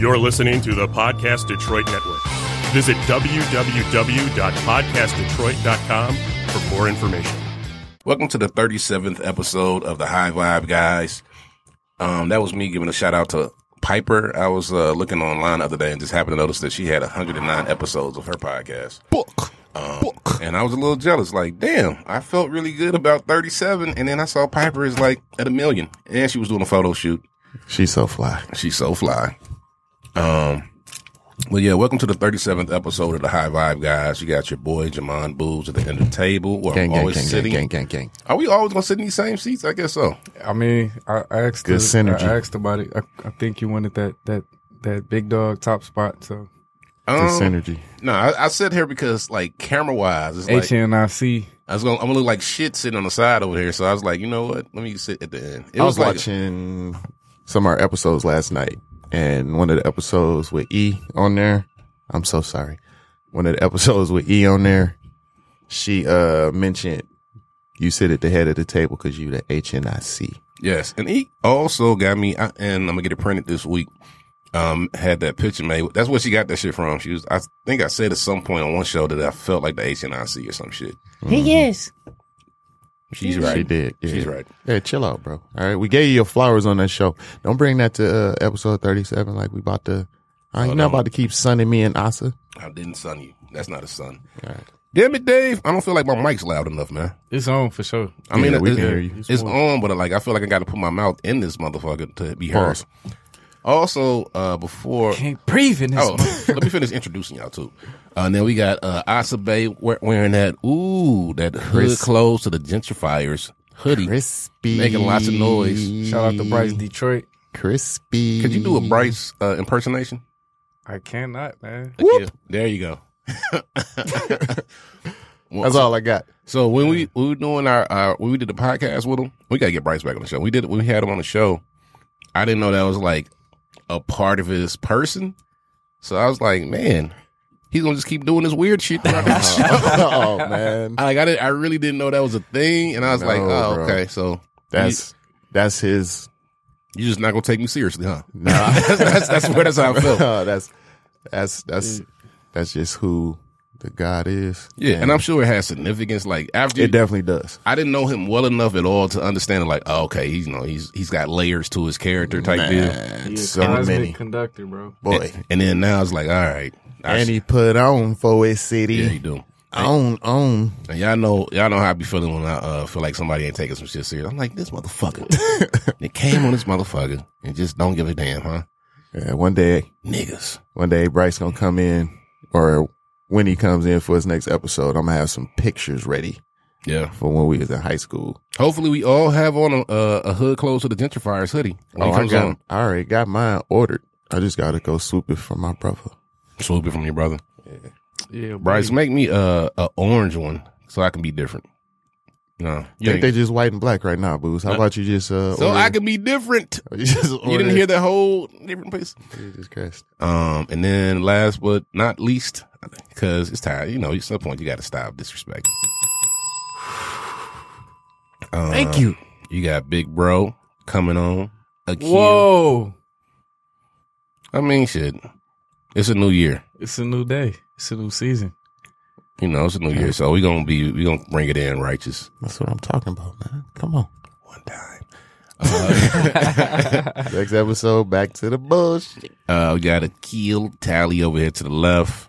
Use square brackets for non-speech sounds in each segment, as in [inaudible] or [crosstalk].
You're listening to the Podcast Detroit Network. Visit www.podcastdetroit.com for more information. Welcome to the 37th episode of the High Vibe Guys. Um, that was me giving a shout out to Piper. I was uh, looking online the other day and just happened to notice that she had 109 episodes of her podcast. Book. Um, Book. And I was a little jealous. Like, damn, I felt really good about 37. And then I saw Piper is like at a million. And she was doing a photo shoot. She's so fly. She's so fly. Um, well, yeah, welcome to the 37th episode of the High Vibe Guys. You got your boy Jamon Booz at the end of the table. Where Gang, I'm gang, always gang, gang, sitting. gang, gang, gang. Are we always gonna sit in these same seats? I guess so. I mean, I, I asked. Good the- synergy. I asked about it. I, I think you wanted that that that big dog top spot. So Good Um, synergy. No, I, I sit here because like camera wise, it's like HNIC. I was gonna I'm gonna look like shit sitting on the side over here. So I was like, you know what? Let me sit at the end. It I was, like watching some of our episodes last night, and one of the episodes with E on there. I'm so sorry. One of the episodes with E on there, she uh mentioned you sit at the head of the table because you the HNIC. yes, and he also got me, and I'm gonna get it printed this week. Um, had that picture made. That's where she got that shit from. She was, I think I said at some point on one show that I felt like the HNIC or some shit. Yes. She's right. She did. Yeah. She's right. Yeah, chill out, bro. All right, we gave you your flowers on that show. Don't bring that to uh, episode 37 like we about to. I ain't Oh, not about to keep sunning me and Asa. I didn't son you. That's not a son. All right. Damn it, Dave. I don't feel like my mic's loud enough, man. It's on for sure. I mean, we it- can hear you. It's on, but like I feel like I got to put my mouth in this motherfucker to be heard. Pause. Also, uh, before Can't breathe in this. oh, [laughs] let me finish introducing y'all too. Uh, and then we got uh, Asa Bay wearing that ooh that hood Chris- clothes to the gentrifiers hoodie, Crispy. making lots of noise. Shout out to Bryce Detroit. Crispy. Could you do a Bryce uh, impersonation? I cannot, man. Yeah, there you go. Well, [laughs] That's all I got. So when we, we were doing our, our when we did the podcast with him, we gotta get Bryce back on the show. We did we had him on the show. I didn't know that was like a part of his person. So I was like, man, he's gonna just keep doing this weird shit throughout the show. oh man, I, like I did, I really didn't know that was a thing, and I was like, oh bro. okay, so that's that's his. You're just not gonna take me seriously, huh? Nah, that's, [laughs] that's that's where that's how I felt. [laughs] that's that's that's that's just who the God is. Yeah, and I'm sure it has significance. Like after It definitely does. I didn't know him well enough at all to understand. Like, oh, okay, he's you know he's he's got layers to his character type deal. Man, He a so cosmic many conductor, bro. boy, And then now it's like, all right, I and sh- he put on for his city. yeah, he do. On on. And y'all know, y'all know how I be feeling when I uh, feel like somebody ain't taking some shit serious. I'm like, this motherfucker. [laughs] it came on this motherfucker and just don't give a damn, huh? Yeah, one day, Niggas. one day, Bryce gonna come in, or when he comes in for his next episode, I'm gonna have some pictures ready Yeah. for when we was in high school. Hopefully, we all have on a, a, a hood close to the gentrifiers hoodie when Oh, he I got, on. I already got mine ordered. I just gotta go swoop it from my brother. Swoop it from your brother. Yeah, yeah. Bryce, make me a, a orange one so I can be different. No, I think they just white and black right now, Booz. How about you just uh? so order- I can be different. [laughs] you, just You didn't hear that whole different place. Jesus Christ. Um, and then last but not least, because it's time, you know, at some point you got to stop disrespect. [sighs] Um, Thank you. You got Big Bro coming on. Akil. Whoa! I mean, shit. It's a new year. It's a new day. It's a new season. You know, it's a new year, so we gonna be we gonna bring it in righteous That's what I'm talking about, man. Come on. one time. Uh, [laughs] Next episode, back to the bush. uh, we got a keel tally over here to the left.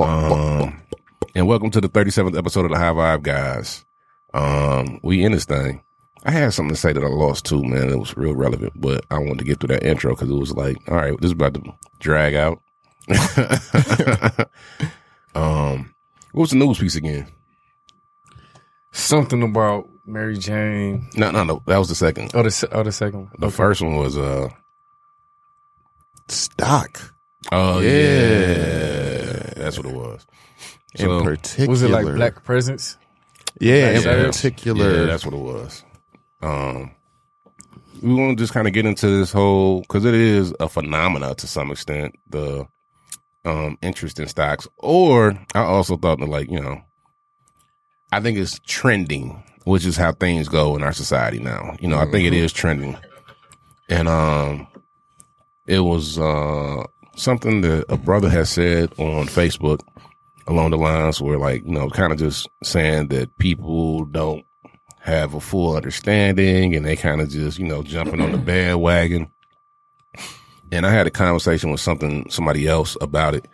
Um, and welcome to the 37th episode of the High Vibe guys. Um, we in this thing. I had something to say that I lost too, man. It was real relevant, but I wanted to get through that intro because it was like, all right, this is about to drag out. [laughs] [laughs] um, what was the news piece again? Something about Mary Jane. No, no, no. That was the second. Oh, the se- oh, the second one. The first one was uh Stock. oh yeah, that's what it was. So- in particular. Was it like Black Presence? Yeah, in Black particular. Yeah, that's what it was. Um, we want to just kind of get into this whole because it is a phenomena to some extent. The um interest in stocks, or I also thought that like you know, I think it's trending, which is how things go in our society now. You know, I think it is trending, and um, it was uh something that a brother has said on Facebook along the lines where like, you know, kind of just saying that people don't have a full understanding and they kind of just, you know, jumping on the [clears throat] bandwagon. And I had a conversation with something, somebody else about it.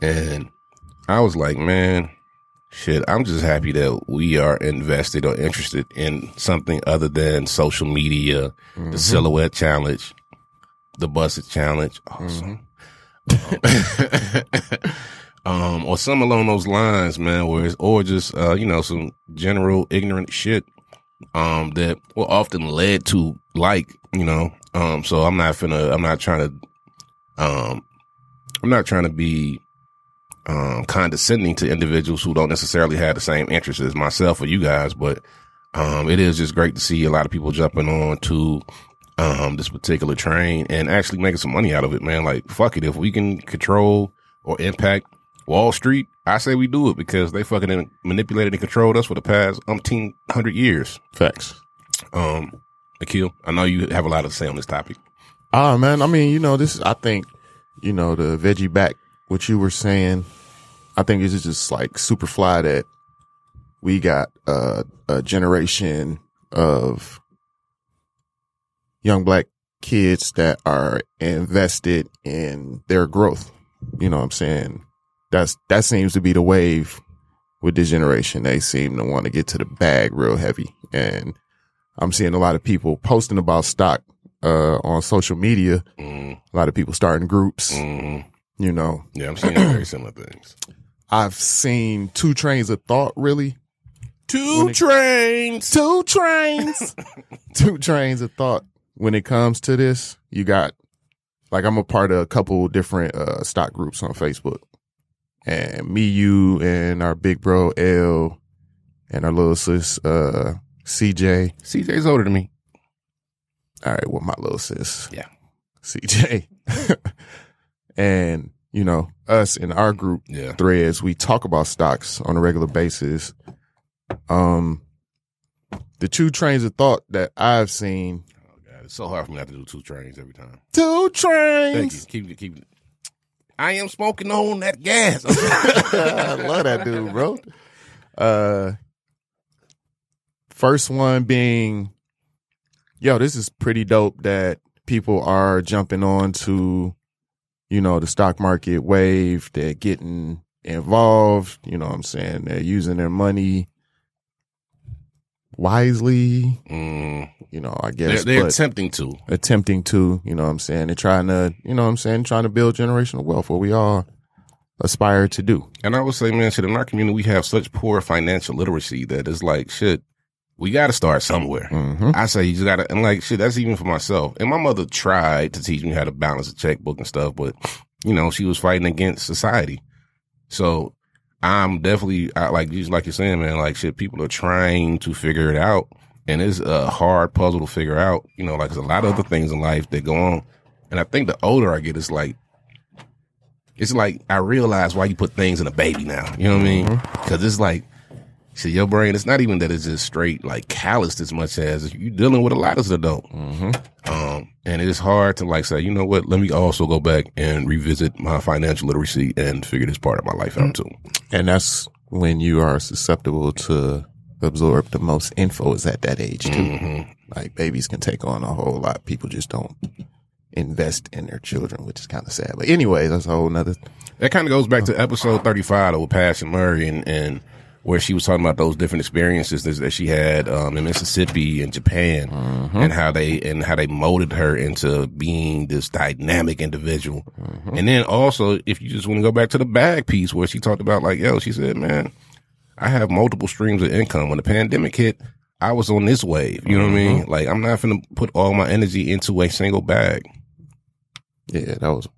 And I was like, man, shit, I'm just happy that we are invested or interested in something other than social media, the silhouette challenge, the busted challenge. Awesome. [laughs] um, or some along those lines, man, where it's, or just, uh, you know, some general ignorant shit, um, that were often led to like, you know, um, so I'm not finna, I'm not trying to, um, I'm not trying to be, um, condescending to individuals who don't necessarily have the same interests as myself or you guys, but, um, it is just great to see a lot of people jumping on to, um, this particular train and actually making some money out of it, man. Like, fuck it. If we can control or impact Wall Street, I say we do it because they fucking manipulated and controlled us for the past umpteen hundred years. Facts. Um, Akil, I know you have a lot to say on this topic. Ah, man. I mean, you know, this I think, you know, the veggie back, what you were saying, I think it's just like super fly that we got uh, a generation of young black kids that are invested in their growth. You know what I'm saying? That's, that seems to be the wave with this generation. They seem to want to get to the bag real heavy. And I'm seeing a lot of people posting about stock, uh, on social media. Mm, A lot of people starting groups, mm, you know. yeah, I'm seeing very similar things. [clears throat] I've seen two trains of thought really. Two trains. Two trains. [laughs] two trains of thought when it comes to this. You got like I'm a part of a couple different uh stock groups on Facebook. And me, you, and our big bro L and our little sis uh CJ. CJ's older than me. All right, well my little sis. Yeah. CJ. [laughs] and, you know, us in our group Yeah. threads, we talk about stocks on a regular basis. Um, the two trains of thought that I've seen, Oh god, it's so hard for me not to do two trains every time. two trains. Thank you. Keep. Keep. I am smoking on that gas. [laughs] I love that dude, bro. Uh, first one being, yo, this is pretty dope that people are jumping on to, you know, the stock market wave. They're getting involved. You know what I'm saying? They're using their money wisely. Mm, You know, I they're guess. they're attempting to. attempting to, you know what I'm saying? They're trying to, you know what I'm saying, trying to build generational wealth, what we all aspire to do. And I would say, man, shit, in our community, we have such poor financial literacy that it's like, shit, we got to start somewhere. hmm I say you just got to, and like, shit, that's even for myself. And my mother tried to teach me how to balance a checkbook and stuff, but, you know, she was fighting against society. So I'm definitely, I, like, just like you're saying, man, like, shit, people are trying to figure it out. And it's a hard puzzle to figure out. You know, like, there's a lot of other things in life that go on. And I think the older I get, it's like, it's like I realize why you put things in a baby now. You know what I mean? Mm-hmm. Because it's like, see, your brain. It's not even that it's just straight like calloused as much as you're dealing with a lot as an adult. Um, and it's hard to like say, you know what? Let me also go back and revisit my financial literacy and figure this part of my life out too. And that's when you are susceptible to absorb the most info is at that age too. Mm-hmm. Like babies can take on a whole lot. People just don't invest in their children, which is kind of sad. But anyway, that's a whole nother. That kind of goes back to episode 35 with Passion Murray and, and where she was talking about those different experiences that she had um, in Mississippi and Japan and how they and how they molded her into being this dynamic individual. And then also, if you just want to go back to the bag piece where she talked about like, yo, she said, man, I have multiple streams of income. When the pandemic hit, I was on this wave. You know what I mean? Like, I'm not going to put all my energy into a single bag. Yeah, that was.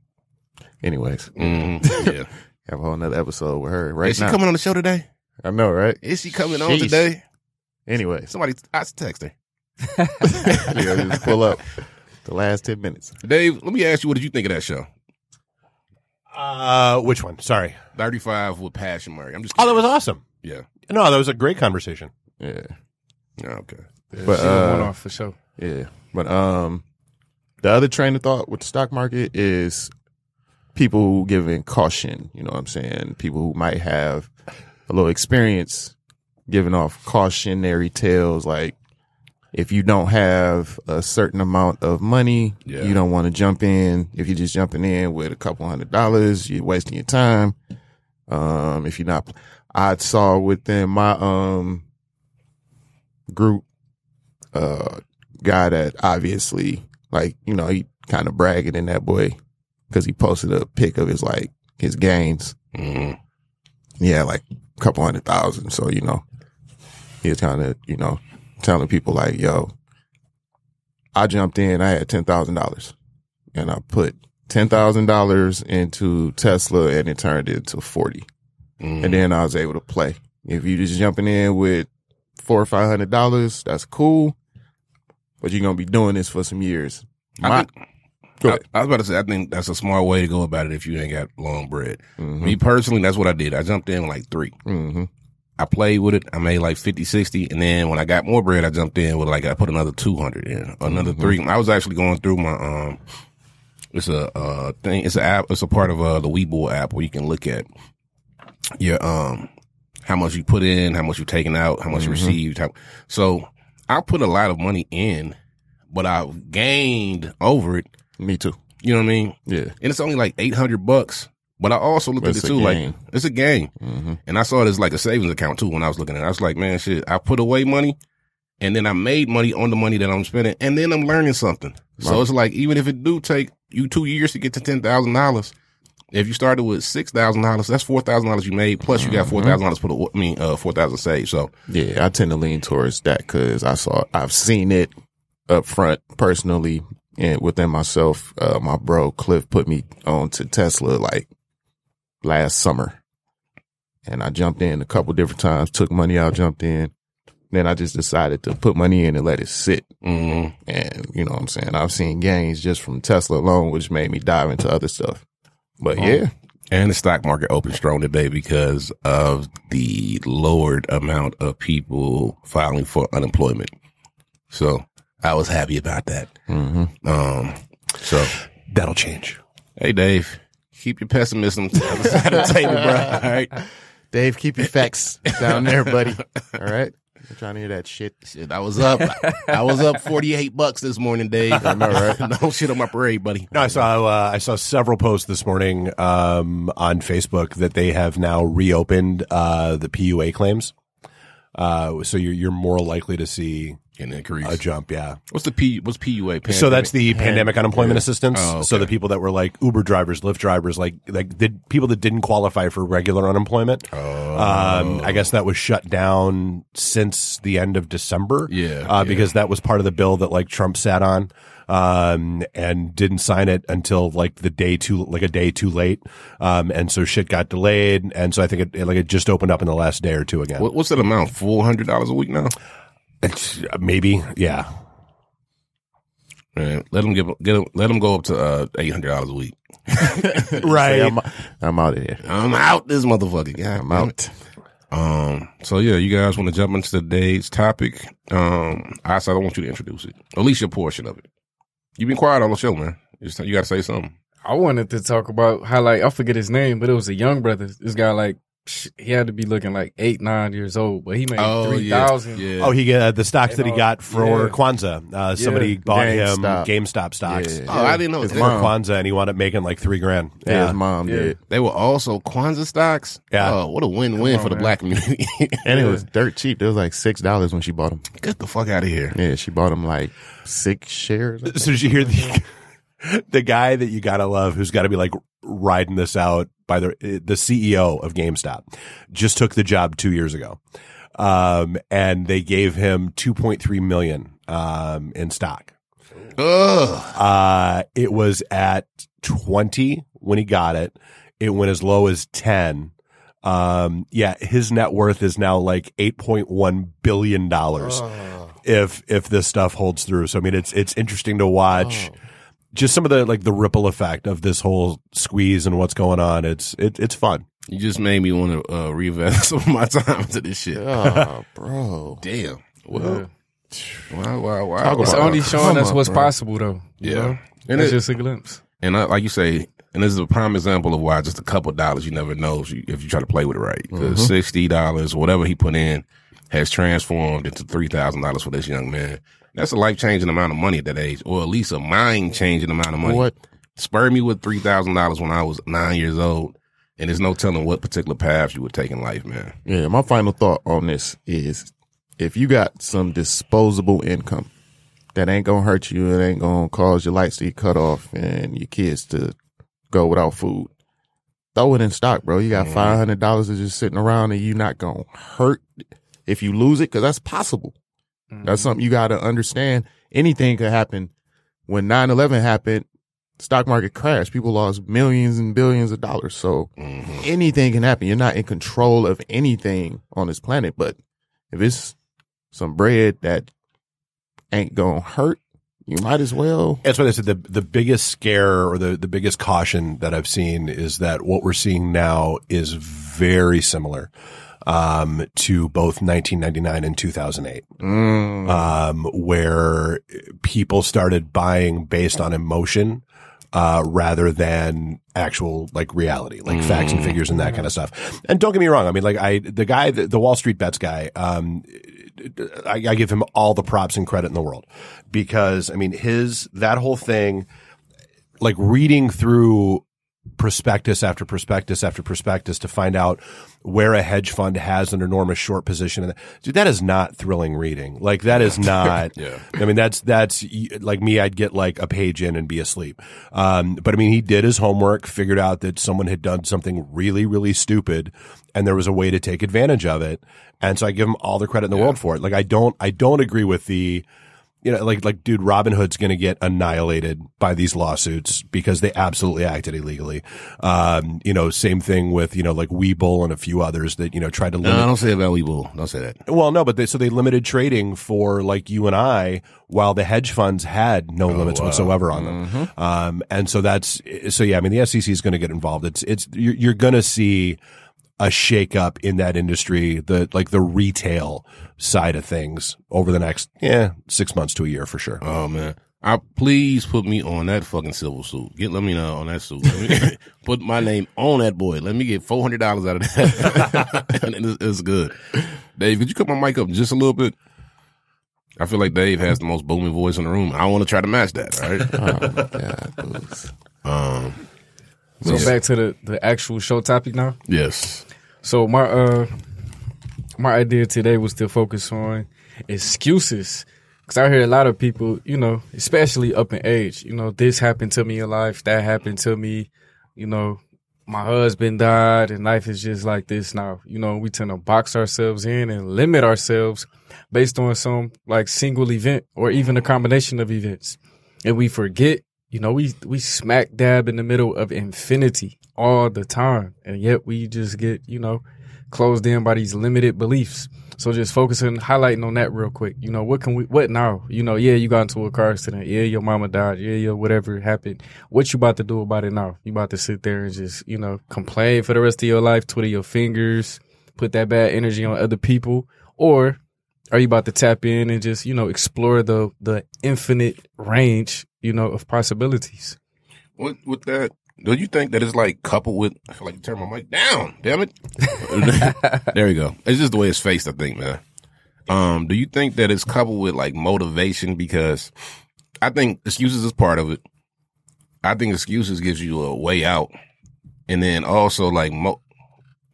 Anyways, Mhm. [laughs] Yeah. have a whole nother episode with her right Is she now. coming on the show today? I know, right? Is she coming on today? Anyway, Somebody, I text her. [laughs] yeah, just pull up the last ten minutes. Dave, let me ask you, what did you think of that show? Uh, which one? Sorry. 35 with Passion Murray. I'm just Oh, that was awesome. Yeah. No, that was a great conversation. Yeah, Yeah, okay. but uh, one off for sure. yeah, but um, the other train of thought with the stock market is people who giving caution. You know what I'm saying? People who might have a little experience giving off cautionary tales like if you don't have a certain amount of money, Yeah. you don't want to jump in. If you're just jumping in with a couple hundred dollars, you're wasting your time. Um, if you're not, I saw within my, um, group, uh, guy that obviously, like, you know, he kind of bragging in that boy because he posted a pic of his, like, his gains. Mhm. Yeah, like a couple hundred thousand. So, you know, he was kind of, you know, telling people like, yo, I jumped in, I had $10,000 and I put $10,000 into Tesla and it turned into 40. Mhm. And then I was able to play. If you just jumping in with four or five hundred dollars, that's cool. But you're gonna be doing this for some years. I, think, I. I was about to say, I think that's a smart way to go about it if you ain't got long bread. Mhm. Me personally, that's what I did. I jumped in with like three. Mhm. I played with it. I made like 50, 60. And then when I got more bread, I jumped in with like, I put another 200 in, another Mm-hmm. three. I was actually going through my, um, it's a, uh, thing. It's an app. It's a part of, uh, the Webull app where you can look at your, um, how much you put in, how much you taken out, how much you Mm-hmm. received. How, so I put a lot of money in, but I've gained over it. Me too. You know what I mean? Yeah. And it's only like 800 bucks. But I also looked But at it it's too, like, it's a game. Mm-hmm. And I saw it as like a savings account too when I was looking at it. I was like, man, shit, I put away money and then I made money on the money that I'm spending and then I'm learning something. So it's like, even if it do take you two years to get to $10,000, if you started with $6,000, that's $4,000 you made. Plus you got $4,000 put away, I mean, uh, 4,000 saved. So Yeah, I tend to lean towards that because I saw, I've seen it up front personally and within myself. Uh, my bro Cliff put me on to Tesla like last summer, and I jumped in a couple different times, took money out, jumped in. Then I just decided to put money in and let it sit. mhm. And you know what I'm saying? I've seen gains just from Tesla alone, which made me dive into other stuff. But yeah, And the stock market opened strong today because of the lowered amount of people filing for unemployment. So I was happy about that. hmm Um, so That'll change. hey, Dave, keep your pessimism to the other side of the table, bro. [laughs] All right. Dave, keep your facts down there, buddy. All right. I'm trying to hear that shit. Shit, I was up. I was up 48 bucks this morning, Dave. I know, right? [laughs] no shit on my parade, buddy. No, I saw uh, I saw several posts this morning um, on Facebook that they have now reopened uh, the PUA claims. Uh, so you're you're more likely to see An increase. a jump. Yeah. What's the P? What's PUA? So that's the pandemic unemployment yeah. assistance. Oh, So the people that were like Uber drivers, Lyft drivers, like like the people that didn't qualify for regular unemployment. Oh. Um, I guess that was shut down since the end of December. Yeah, uh, yeah. because that was part of the bill that like Trump sat on, um, and didn't sign it until like the day too, like a day too late. Um, and so shit got delayed, and so I think it, it like it just opened up in the last day or two again. What, what's that amount? Four hundred dollars a week now. It's- maybe, yeah. Man, let them give, get 'em- let them go up to uh, eight hundred dollars a week. [laughs] Right. I'm, I'm out of here. I'm out this motherfucker. Yeah, I'm out. Um. So yeah, you guys want to jump into today's topic? Um. I said I want you to introduce it, at least your portion of it. You've been quiet on the show, man. It's You got to say something. I wanted to talk about how like I forget his name, but it was a young brother. This guy like sh- he had to be looking like eight nine years old, but he made three thousand. Yeah. Oh, he uh, the stocks that he know, got for yeah. Kwanzaa. Uh, somebody bought him GameStop. GameStop stocks Yeah. Oh, I didn't know His that. for mom. Kwanzaa, and he wound up making like three grand. Yeah, his mom Yeah. did. They were also Kwanzaa stocks. Yeah. Oh, what a win-win Come for the man. black community. [laughs] And it was dirt cheap. It was like six dollars when she bought them. Get the fuck out of here. Yeah, she bought them like six shares. So did you hear the [laughs] the guy that you gotta love, who's got to be like riding this out by the the CEO of GameStop, just took the job two years ago, um, and they gave him two point three million um, in stock. Ugh. Uh, it was at 20 when he got it. It went as low as 10. Um, yeah, his net worth is now like $8.1 billion if, if this stuff holds through. So, I mean, it's, it's interesting to watch just some of the, like the ripple effect of this whole squeeze and what's going on. It's, it, it's fun. You just made me want to uh, reinvest [laughs] some of my time into this shit. Oh, [laughs] bro. Damn. Well, wow, wow, wow. Talk It's only showing us what's bro. possible though. you Yeah. know? And it's it- just a glimpse. And I, like you say, And this is a prime example of why just a couple dollars you never know if you, if you try to play with it right. Because Mhm. sixty dollars, whatever he put in, has transformed into three thousand dollars for this young man. That's a life changing amount of money at that age, or at least a mind changing amount of money. What? spurred me with three thousand dollars when I was nine years old, and there's no telling what particular paths you would take in life, man. Yeah, my final thought on this is if you got some disposable income that ain't gonna hurt you, it ain't gonna cause your lights to get cut off and your kids to go without food. Throw it in stock, bro. You got Mhm. five hundred dollars that's just sitting around and you not gonna hurt if you lose it, cause that's possible. That's something you gotta understand. Anything could happen. When 9-11 happened, stock market crashed. People lost millions and billions of dollars. So Mm-hmm. anything can happen. You're not in control of anything on this planet. But if it's some bread that ain't gonna hurt, you might as well. That's what I said. The the biggest scare or the, the biggest caution that I've seen is that what we're seeing now is very similar um, to both 1999 and 2008, Mm. um, where people started buying based on emotion uh, rather than actual like reality, like facts and figures and that kind of stuff. And don't get me wrong. I mean, like I, the guy, the, the Wall Street bets guy, um, I, I give him all the props and credit in the world because I mean, his, that whole thing, like reading through prospectus after prospectus after prospectus to find out where a hedge fund has an enormous short position. And dude, that is not thrilling reading. Like that is [laughs] not, Yeah. I mean, that's, that's like me. I'd get like a page in and be asleep. Um, but I mean, he did his homework, figured out that someone had done something really, really stupid and there was a way to take advantage of it. And so I give him all the credit in the world for it. Like I don't, I don't agree with the, you know, like, like, dude, Robinhood's going to get annihilated by these lawsuits because they absolutely acted illegally. Um, you know, same thing with, you know, like Webull and a few others that, you know, tried to No, limit. don't say about Webull. Don't say that. Well, no, but they, so they limited trading for like you and I while the hedge funds had no limits whatsoever on them. Um, and so that's, so yeah, I mean, the SEC is going to get involved. It's, it's, you're, you're going to see a shakeup in that industry, the, like the retail side of things over the next, yeah, six months to a year for sure. Oh man. I please put me on that fucking civil suit. Get let me know on that suit. Let me- [laughs] put my name on that boy. Let me get four hundred dollars out of that. and [laughs] it's, it's good. Dave, could you cut my mic up just a little bit? I feel like Dave has the most booming voice in the room. I want to try to match that. Right? [laughs] Oh my god, Boots. Um. So yeah. back to the, the actual show topic now. Yes. So my uh my idea today was to focus on excuses. Cause I hear a lot of people, you know, especially up in age, you know, this happened to me in life, that happened to me, you know, my husband died and life is just like this now. You know, we tend to box ourselves in and limit ourselves based on some like single event or even a combination of events. And we forget, you know, we we smack dab in the middle of infinity all the time. And yet we just get, you know, closed in by these limited beliefs. So just focusing, highlighting on that real quick. You know, what can we, what now? You know, yeah, you got into a car accident. Yeah, your mama died. Yeah, yeah, whatever happened. What you about to do about it now? You about to sit there and just, you know, complain for the rest of your life, twiddle your fingers, put that bad energy on other people? Or are you about to tap in and just, you know, explore the, the infinite range, you know, of possibilities? With with that, do you think that it's like coupled with? I feel like you turn my mic down. Damn it. [laughs] there you go. It's just the way it's faced. I think, man. Um, do you think that it's coupled with like motivation? Because I think excuses is part of it. I think excuses gives you a way out, and then also like, mo-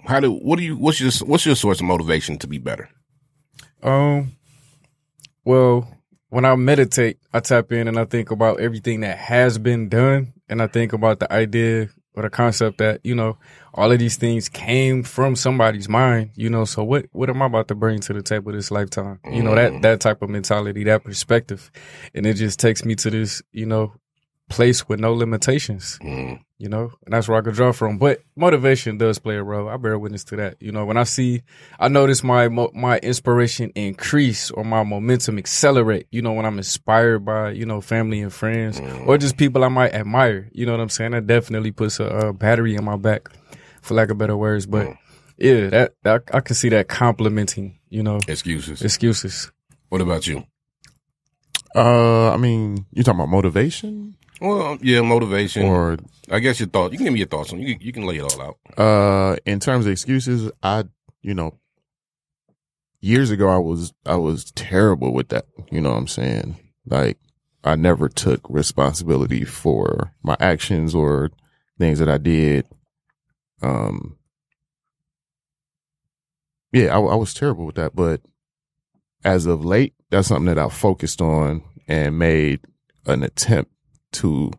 how do what do you what's your what's your source of motivation to be better? Um, well, when I meditate, I tap in and I think about everything that has been done, and I think about the idea or the concept that you know all of these things came from somebody's mind. You know, so what what am I about to bring to the table this lifetime? You know that mm. that type of mentality, that perspective, and it just takes me to this you know place with no limitations Mm. you know, and that's where I could draw from. But motivation does play a role. I bear witness to that. You know, when I see, I notice my my inspiration increase or my momentum accelerate. You know, when I'm inspired by you know family and friends or just people I might admire. You know what I'm saying? That definitely puts a, a battery in my back, for lack of better words. But yeah, that, that I can see that complementing. You know, Excuses. excuses. What about you? Uh, I mean, you talking about motivation? Well, yeah, motivation. or I guess your thoughts. You can give me your thoughts on. You can, you can lay it all out. Uh, in terms of excuses, I, you know, years ago I was I was terrible with that. You know what I'm saying? Like I never took responsibility for my actions or things that I did. Um, yeah, I, I was terrible with that. But as of late, that's something that I focused on and made an attempt to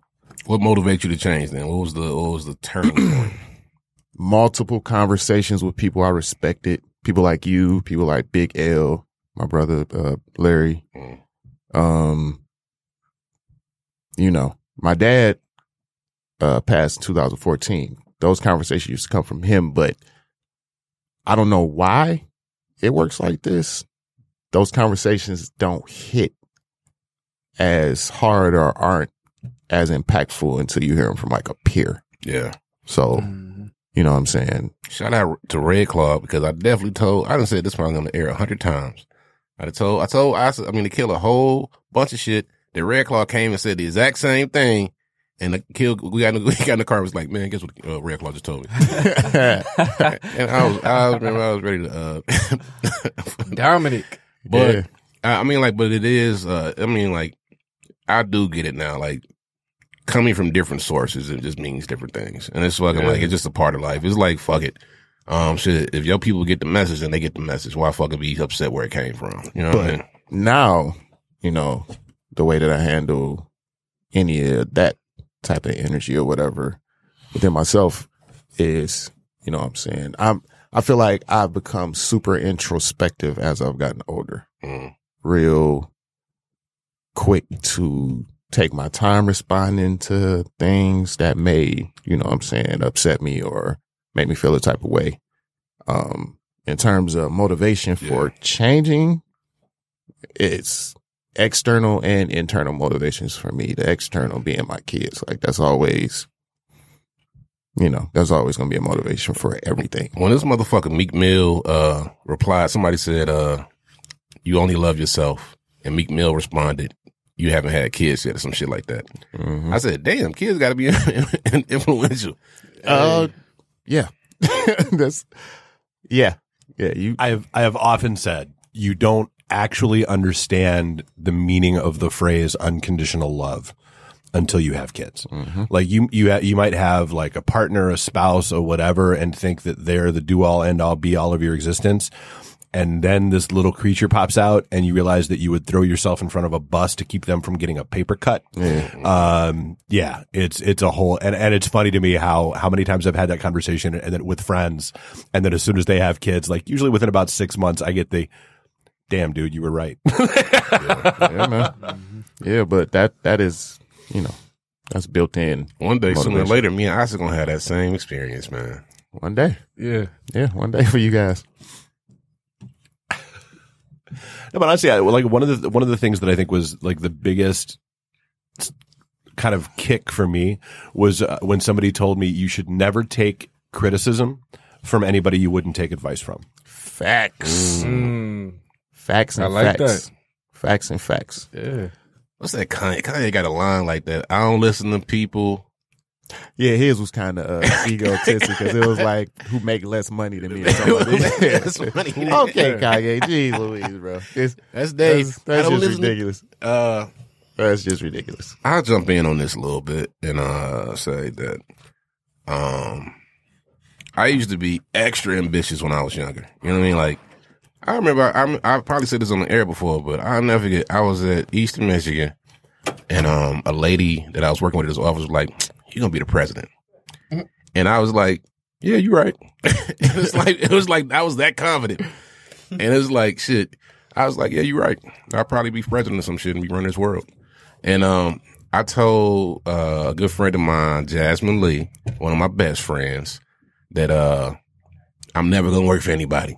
What motivates you to change? Then what was the what was the turning point? [clears throat] multiple conversations with people I respected, people like you, people like Big L, my brother uh, Larry. Mm. Um, you know, my dad uh, passed in 2014. Those conversations used to come from him, but I don't know why it works like this. Those conversations don't hit as hard or aren't as impactful until you hear them from like a peer. Yeah. So, Mhm. you know what I'm saying? Shout out to Red Claw because I definitely told. I done said this probably on the air a hundred times. I done told. I told. I. said- I mean, to kill a whole bunch of shit. The Red Claw came and said the exact same thing. And the kill. We got. in the- [laughs] We got in the car. and Was like, man, guess what? Uh, Red Claw just told me. [laughs] and I was. I was. Remember, I was ready to. Uh, [laughs] Dominic. but Yeah. I, I mean, like, but it is. Uh, I mean, like, I do get it now. Like, coming from different sources, it just means different things, and it's fucking Yeah. like it's just a part of life. It's like fuck it. Um, shit. If your people get the message, then they get the message. Why fucking be upset where it came from? You know what I But- mean? now, you know, the way that I handle any of that type of energy or whatever within myself is, you know what I'm saying? I'm, I feel like I've become super introspective as I've gotten older, Mm. real quick to take my time responding to things that may, you know what I'm saying, upset me or make me feel a type of way. Um, in terms of motivation for changing, it's external and internal motivations for me. The external being my kids. Like that's always, you know, that's always going to be a motivation for everything. When this motherfucker Meek Mill uh replied, somebody said, "Uh, you only love yourself," and Meek Mill responded, "You haven't had kids yet," or some shit like that. Mhm. I said, "Damn, kids got to be [laughs] influential." Uh, yeah, [laughs] that's, yeah, yeah. You, I have I have often said you don't actually understand the meaning of the phrase unconditional love until you have kids. Mhm. Like you you ha- you might have like a partner, a spouse, or whatever, and think that they're the do all end all be all of your existence. And then this little creature pops out, and you realize that you would throw yourself in front of a bus to keep them from getting a paper cut. yeah. Um, yeah, it's it's a whole, and and it's funny to me how how many times I've had that conversation, and then with friends, and then as soon as they have kids, like usually within about six months, I get the, damn dude, you were right. yeah, man. [laughs] Yeah, but that, that is, you know, that's built in One day, sooner or later, me and Isaac gonna have that same experience, man. one day. Yeah. Yeah, one day for you guys. No, but honestly, I, like one of the one of the things that I think was like the biggest kind of kick for me was uh, when somebody told me you should never take criticism from anybody you wouldn't take advice from. Facts. Mm. Facts and I like facts. that. Facts and facts. Yeah. What's that Kanye? Kanye got a line like that. I don't listen to people. Yeah, his was kind of uh, [laughs] egotistic because it was like, who make less money than me or something like That's that. funny. [laughs] okay, Kanye. Jeez Louise, bro. It's, That's Dave. that's that's just listen to- ridiculous. Uh, That's just ridiculous. I'll jump in on this a little bit and uh say that um I used to be extra ambitious when I was younger. You know what I mean? Like I remember I I probably said this on the air before, but I'll never forget. I was at Eastern Michigan, and um a lady that I was working with at his office was like, "You're gonna be the president," and I was like, "Yeah, you're right." [laughs] it was like it was like I was that confident, and it was like shit. I was like, "Yeah, you're right. I'll probably be president of some shit and be running this world." And um, I told uh, a good friend of mine, Jasmine Lee, one of my best friends, that uh, I'm never gonna work for anybody.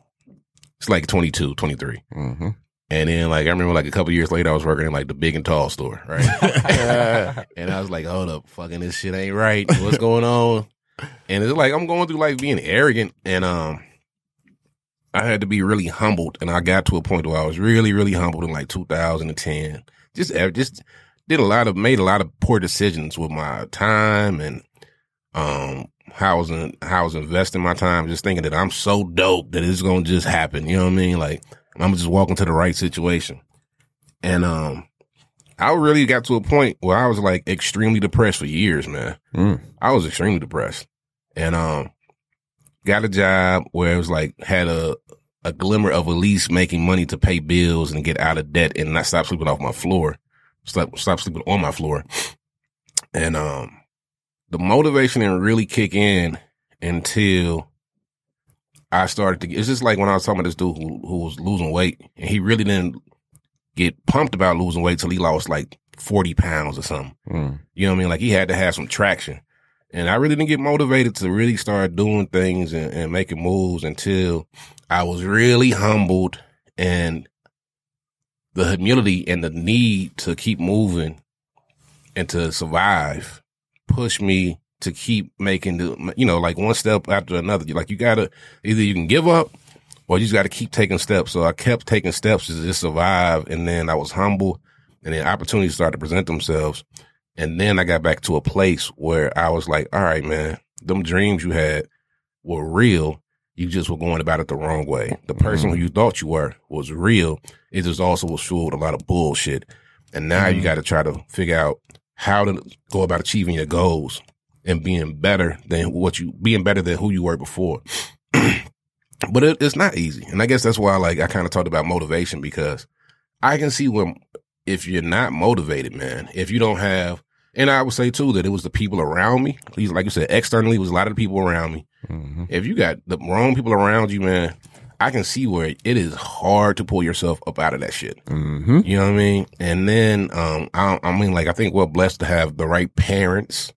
It's like 22, 23. Mm-hmm. And then like I remember like a couple years later I was working in like the big and tall store, right? [laughs] and I was like, hold up, fucking this shit ain't right. What's going on? And it's like I'm going through like being arrogant and um I had to be really humbled and I got to a point where I was really, really humbled in like 2010. Just just did a lot of made a lot of poor decisions with my time and um how I was in, how I was investing my time, just thinking that I'm so dope that it's gonna just happen. You know what I mean? Like I'm just walking to the right situation. And um I really got to a point where I was like extremely depressed for years, man. Mm. I was extremely depressed. And um got a job where it was like had a a glimmer of at least making money to pay bills and get out of debt and not stop sleeping off my floor. Stop stop sleeping on my floor. And um the motivation didn't really kick in until I started to. It's just like when I was talking about this dude who, who was losing weight, and he really didn't get pumped about losing weight till he lost like forty pounds or something. Mm. You know what I mean? Like he had to have some traction, and I really didn't get motivated to really start doing things and, and making moves until I was really humbled and the humility and the need to keep moving and to survive pushed me to keep making the you know like one step after another. Like you gotta either you can give up or you just gotta keep taking steps. So i kept taking steps to just survive and then i was humble and then opportunities started to present themselves. And then i got back to a place where i was like all right man them dreams you had were real. You just were going about it the wrong way. The person mm-hmm. who you thought you were was real. It just also was full with a lot of bullshit. And now you mm-hmm. got to try to figure out how to go about achieving your goals and being better than what you being better than who you were before. [clears throat] but it, it's not easy, and I guess that's why like I kind of talked about motivation because I can see when if you're not motivated, man, if you don't have, and I would say too that it was the people around me. These, like you said, externally it was a lot of the people around me. hmm If you got the wrong people around you, man, I can see where it is hard to pull yourself up out of that shit. hmm You know what I mean? And then, um, I, I mean, like, I think we're blessed to have the right parents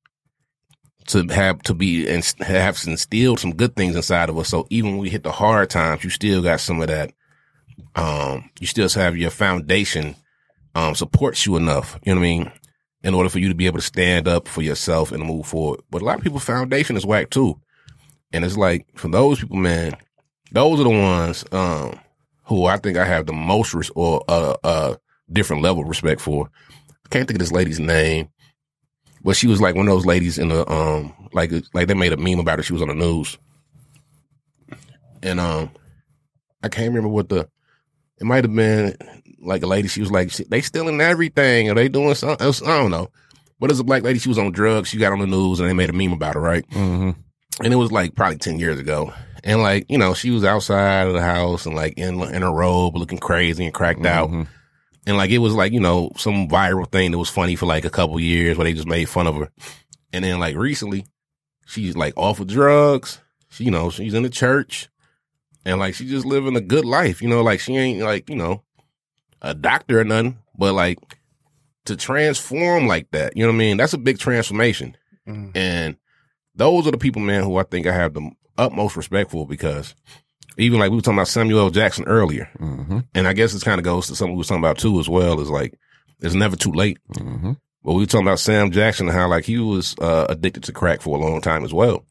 to have, to be, and have instilled some good things inside of us. So even when we hit the hard times, you still got some of that, um, you still have your foundation, um, supports you enough. You know what I mean? In order for you to be able to stand up for yourself and move forward. But a lot of people's foundation is whack too. And it's like, for those people, man, those are the ones, um, who I think I have the most res- or uh, uh different level of respect for. I can't think of this lady's name, but she was like one of those ladies in the um like like they made a meme about her. She was on the news, and um I can't remember what the it might have been like a lady. She was like they stealing everything or they doing something else. I don't know, but it's a black lady. She was on drugs. She got on the news and they made a meme about her, right? hmm and it was like probably 10 years ago. And like, you know, she was outside of the house and like in, in a robe looking crazy and cracked out. And like, it was like, you know, some viral thing that was funny for like a couple years where they just made fun of her. And then like recently, she's like off of drugs. She, you know, she's in the church and like, she's just living a good life. You know, like she ain't like, you know, a doctor or nothing, but like to transform like that, you know what I mean? That's a big transformation. Mm. And those are the people, man, who I think I have the utmost respect for because even like we were talking about Samuel L. Jackson earlier, hmm and I guess this kind of goes to something we were talking about too as well, is like it's never too late. hmm But we were talking about Sam Jackson and how like he was uh, addicted to crack for a long time as well.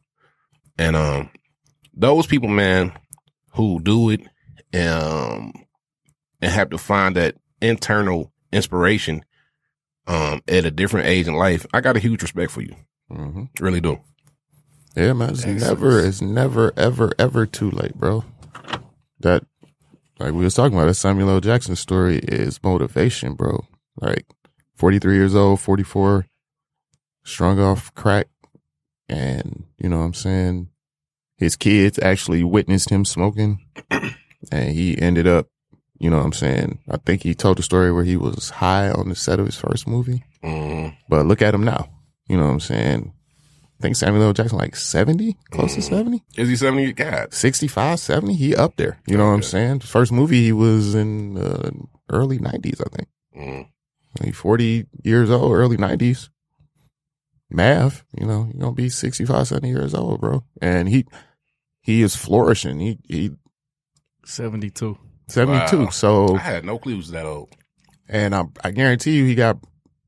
And um those people, man, who do it um and have to find that internal inspiration um at a different age in life, I got a huge respect for you. hmm Really do. Yeah, man. It's Excellent. never, it's never, ever, ever too late, bro. That, like we was talking about, that Samuel L. Jackson story is motivation, bro. Like, 43 years old, 44, strung off crack. And, you know what I'm saying? His kids actually witnessed him smoking. [clears throat] And he ended up, you know what I'm saying? I think he told the story where he was high on the set of his first movie. Mm, But look at him now. You know what I'm saying? I think Samuel L. Jackson like 70, close to 70, is he 70? God. 65, 70. He up there. You know what I'm saying? First movie he was in uh, early 90s, I think. Mm, Like 40 years old, early 90s. Math, you know, you're going to be 65, 70 years old, bro. And he, he is flourishing. He, he, 72. 72. Wow. So, I had no clue he was that old. And I, I guarantee you, he got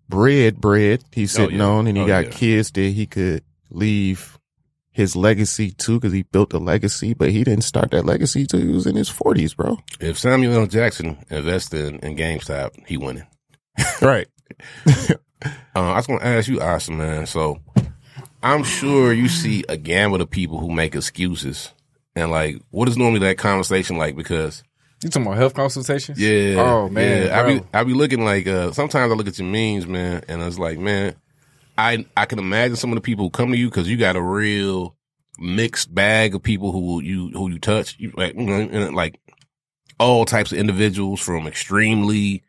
bread, bread he's Oh, sitting yeah. on, and he Oh, got yeah. kids that he could leave his legacy too, because he built a legacy, but he didn't start that legacy till he was in his 40s, bro. If Samuel L. Jackson invested in, in GameStop, he winning. [laughs] Right. [laughs] uh, I was going to ask you, Austin, man. So I'm sure you see a gamut of people who make excuses. And like, what is normally that conversation like? Because You talking about health consultations? yeah, Oh man. yeah, I be I be looking like uh, sometimes I look at your memes, man, and it's like, man, I I can imagine some of the people who come to you because you got a real mixed bag of people who you who you touch, you like, like all types of individuals from extremely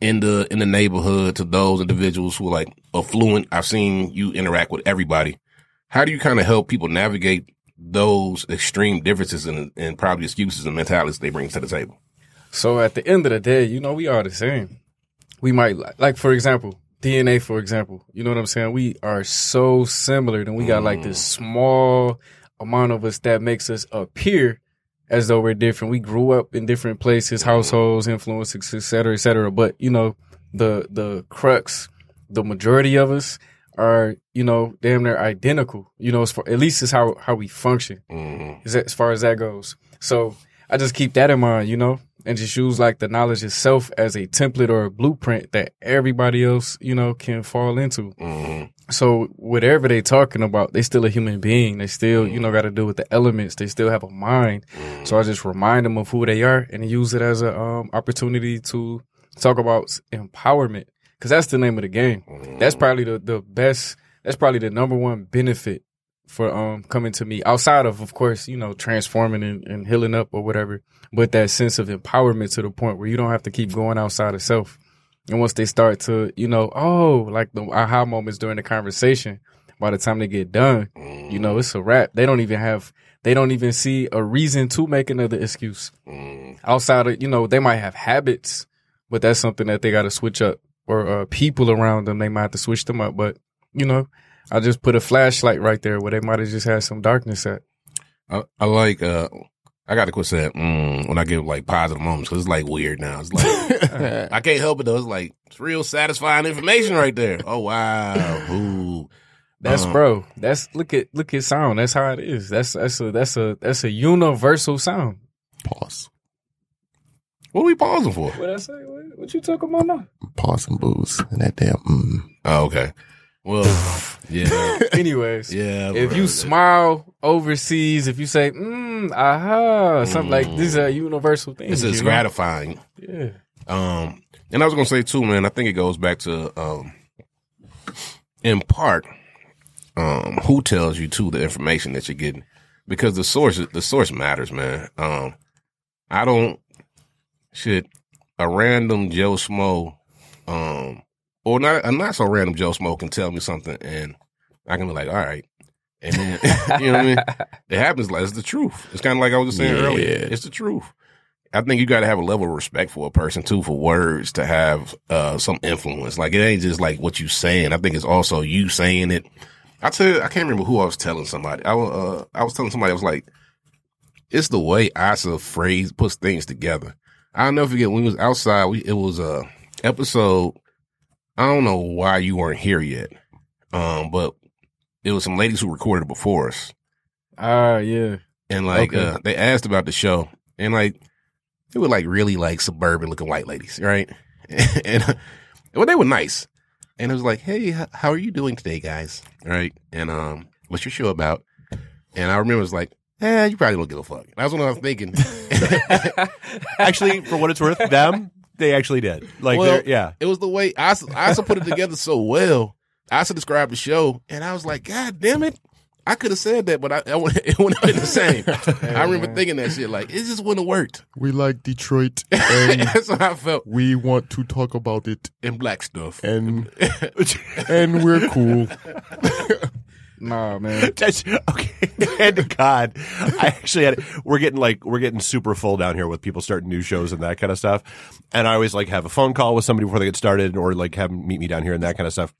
in the in the neighborhood to those individuals who are like affluent. I've seen you interact with everybody. How do you kind of help people navigate those extreme differences and and probably excuses and mentalities they bring to the table? So at the end of the day, you know, we are the same. We might li- like, for example, DNA, for example. You know what I'm saying? We are so similar. Then we got like this small amount of us that makes us appear as though we're different. We grew up in different places, households, influences, et cetera, et cetera. But you know, the the crux, the majority of us are, you know, damn near identical. You know, as far, at least is how how we function Mm-hmm. as, as far as that goes. So I just keep that in mind, you know, and just use like the knowledge itself as a template or a blueprint that everybody else, you know, can fall into. Mm-hmm. So whatever they talking about, they still a human being. They still, you know, got to deal with the elements. They still have a mind. So I just remind them of who they are and use it as a um, opportunity to talk about empowerment because that's the name of the game. That's probably the the best. That's probably the number one benefit for um coming to me. Outside of of course you know transforming and, and healing up or whatever but that sense of empowerment to the point where you don't have to keep going outside of self. And once they start to you know oh like the aha moments during the conversation by the time they get done you know it's a wrap. They don't even have they don't even see a reason to make another excuse. Outside of you know they might have habits but that's something that they got to switch up. Or uh, people around them they might have to switch them up. But you know I just put a flashlight right there where they might have just had some darkness at. I, I like. uh I got to quit saying mm, when I give like positive moments because it's like weird now. It's like [laughs] I can't help it though. It's like it's real satisfying information right there. Oh wow, ooh, That's Uh-huh. bro. That's look at look at sound. That's how it is. That's that's a that's a that's a universal sound. Pause. what are we pausing for? What I say? What, what you talking about now? Pause and booze. And that damn mm. Oh, okay. Well, [laughs] yeah, Anyways, yeah. if you smile overseas, if you say mm, aha, something like this is a universal thing. it's just you know? gratifying. Yeah. Um, and I was gonna say too, man. I think it goes back to um, in part, um, who tells you too the information that you're getting, because the source the source matters, man. Um, I don't shit a random Joe Smo, um, or not a not so random Joe Smo can tell me something, and I can be like, all right. And then, [laughs] you know what I mean? It happens like it's the truth. It's kind of like I was just saying Yeah. earlier. It's the truth. I think you got to have a level of respect for a person too, for words to have uh, some influence. Like it ain't just like what you saying. I think it's also you saying it. I tell you, I can't remember who I was telling somebody. I was, uh, I was telling somebody I was like, it's the way Asa phrase puts things together. I'll never forget when we was outside. We it was a episode. I don't know why you weren't here yet, um, but it was some ladies who recorded before us Ah, yeah. and like Okay. uh, they asked about the show, and like they were like really like suburban looking white ladies, right? [laughs] and uh, well, they were nice, and it was like, hey, h- how are you doing today, guys? Right? And um, what's your show about? And I remember it was like, eh, you probably don't give a fuck. And that's what I was thinking. [laughs] [laughs] Actually, for what it's worth, them they actually did. Like, Well, yeah. It was the way Asa, Asa put it together so well. Asa described the show, and I was like, God damn it. I could have said that, but I, I wouldn't- [laughs] it wouldn't have been the same. [laughs] I remember thinking that shit, like, it just wouldn't have worked. We like Detroit [laughs] and That's how I felt we want to talk about it in black stuff. and and we're cool. Nah, man. [laughs] That's okay. [laughs] And God, I actually had. We're getting like we're getting super full down here with people starting new shows and that kind of stuff. And I always like have a phone call with somebody before they get started, or like have them meet me down here and that kind of stuff.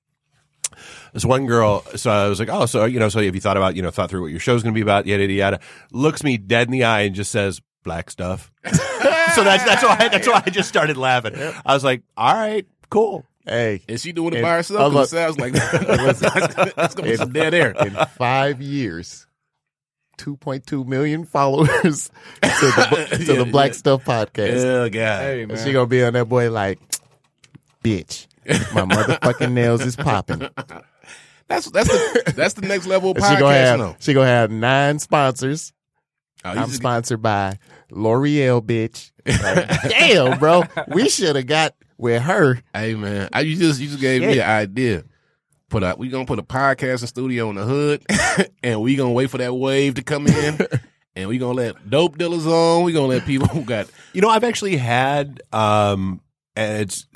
This one girl, so I was like, oh, so you know, so have you thought about, you know, thought through what your show's going to be about? Yada yada yada. Looks me dead in the eye and just says black stuff. [laughs] so that's that's why that's why I just started laughing. I was like, all right, cool. Hey, Is she doing it by herself? other- it sounds like that's, [laughs] gonna- that's gonna be some dead air. in five years, 2.2 million followers to the, [laughs] to Yeah, the Black yeah. Stuff podcast. Oh god. Hey, man. she gonna be on that boy like, bitch. My [laughs] motherfucking nails is popping. That's that's the that's the next level of She gonna have though. she gonna have nine sponsors. Oh, I'm just- sponsored by L'Oreal, bitch. Like, damn, bro, we should have got with her. Hey man, I, you just you just gave me an idea. Put a we gonna put a podcasting studio in the hood, [laughs] and we gonna wait for that wave to come in, [laughs] and we gonna let dope dealers on. We gonna let people [laughs] who got You know, I've actually had um, and it's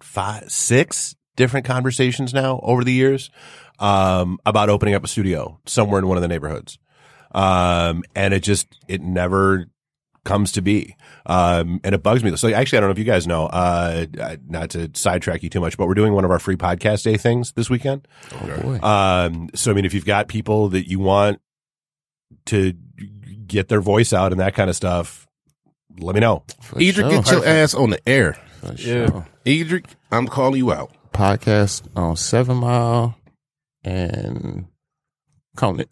five, six different conversations now over the years um, about opening up a studio somewhere in one of the neighborhoods, um, and it just it never comes to be, um, and it bugs me. So actually, I don't know if you guys know, uh, not to sidetrack you too much, but we're doing one of our free podcast day things this weekend. Oh boy, Um, so I mean, if you've got people that you want to get their voice out and that kind of stuff, let me know. For Edric, sure. get your ass on the air. For Yeah. sure. Edric, I'm calling you out. Podcast on Seven Mile and Conant.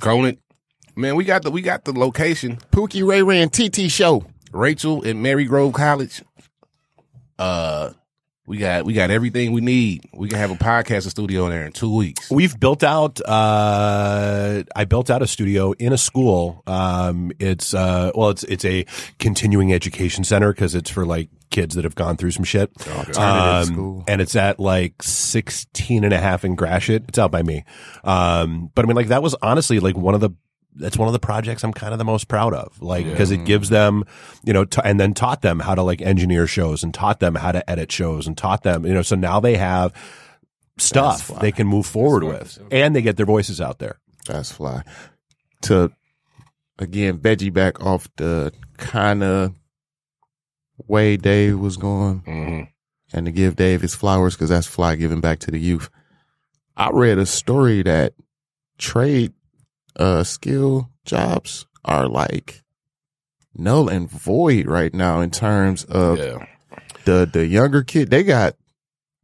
Conan, man, we got the we got the location. Pookie Ray Ray and TT Show. Rachel at Marygrove College. Uh, we got we got everything we need. We can have a podcasting studio in there in two weeks. We've built out. Uh, I built out a studio in a school. Um, it's uh, well, it's it's a continuing education center because it's for like kids that have gone through some shit. Um, and it's at like 16 and a half in Gratiot. It's out by me. Um, but I mean, like that was honestly like one of the, that's one of the projects I'm kind of the most proud of, like, cause it gives them, you know, t- and then taught them how to like engineer shows and taught them how to edit shows and taught them, you know, so now they have stuff they can move forward with and they get their voices out there. That's fly. To again, veggie back off the kind of way Dave was going, Mhm. and to give Dave his flowers because that's fly giving back to the youth. I read a story that trade uh skill jobs are like null and void right now in terms of Yeah. the the younger kid. They got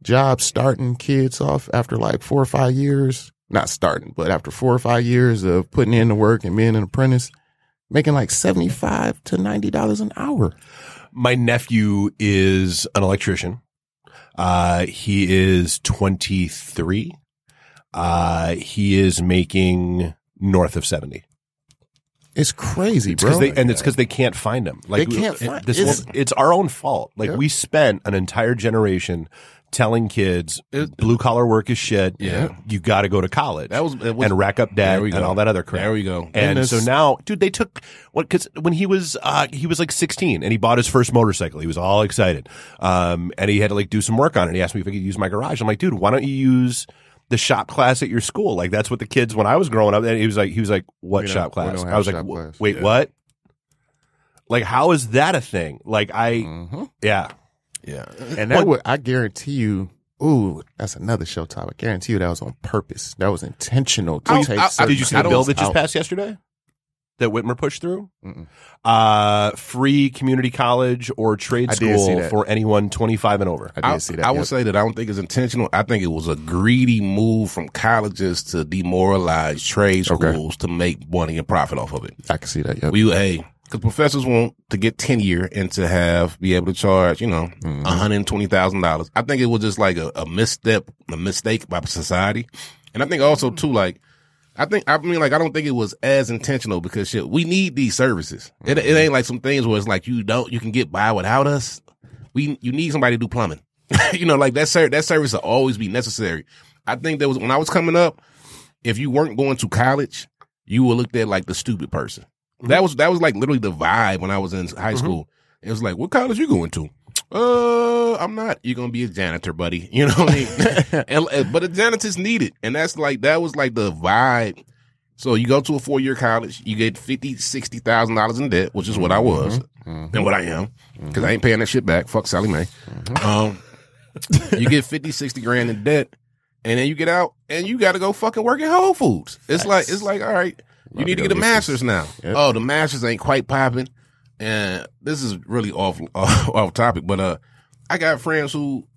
jobs starting kids off after like four or five years. Not starting, but after four or five years of putting in the work and being an apprentice, making like seventy five to ninety dollars an hour. My nephew is an electrician. Uh, he is 23. Uh, he is making north of 70. It's crazy, It's bro. 'cause they, and it's because they can't find them. Like They can't find- this. it's- It's, it's our own fault. Like Yeah. we spent an entire generation telling kids blue collar work is shit. Yeah. you got to go to college. That was, it was and rack up debt and all that other crap. There we go. And, And so now, dude, they took what? Because when he was uh, he was like 16 and he bought his first motorcycle. He was all excited, um, and he had to like do some work on it. He asked me if I could use my garage. I'm like, dude, why don't you use the shop class at your school? Like that's what the kids when I was growing up. And he was like, he was like, what We shop class? I was like, class." wait, Yeah. what? Like, how is that a thing? Like, I, hmm yeah. yeah. And that would I guarantee you. Ooh, that's another show topic. I guarantee you that was on purpose. That was intentional to I- take. I- I- Did you see the bill that just out. passed yesterday? That Whitmer pushed through? Mm-mm. Uh, free community college or trade I did see school that. for anyone 25 and over. I did see that. I would yep. say that I don't think it's intentional. I think it was a greedy move from colleges to demoralize trade Okay. schools to make money and profit off of it. I can see that. Yep. We hey, because professors want to get tenure and to have be able to charge, you know, one hundred and twenty thousand dollars. I think it was just like a, a misstep, a mistake by society, and I think also too, like, I think I mean, like, I don't think it was as intentional because shit, we need these services. It, it mm-hmm. ain't like some things where it's like you don't, you can get by without us. We you need somebody to do plumbing. [laughs] you know, like that ser- that service will always be necessary. I think there was when I was coming up, if you weren't going to college, you were looked at like the stupid person. Mm-hmm. That was that was like literally the vibe when I was in high mm-hmm. school. It was like, what college you going to? Uh, I'm not. You're gonna be a janitor, buddy. [laughs] You know what I mean? [laughs] and, but a janitor's needed, and that's like that was like the vibe. So you go to a four year college, you get fifty, sixty thousand dollars in debt, which is what I was Mhm. and what I am, because I ain't paying that shit back. Fuck Sallie Mae. Um, you get 50, 60 grand in debt, and then you get out and you got to go fucking work at Whole Foods. It's like it's like all right, you need to get a master's now. Yep. Oh, the masters ain't quite popping, and this is really off off, [laughs] off topic, but uh, I got friends who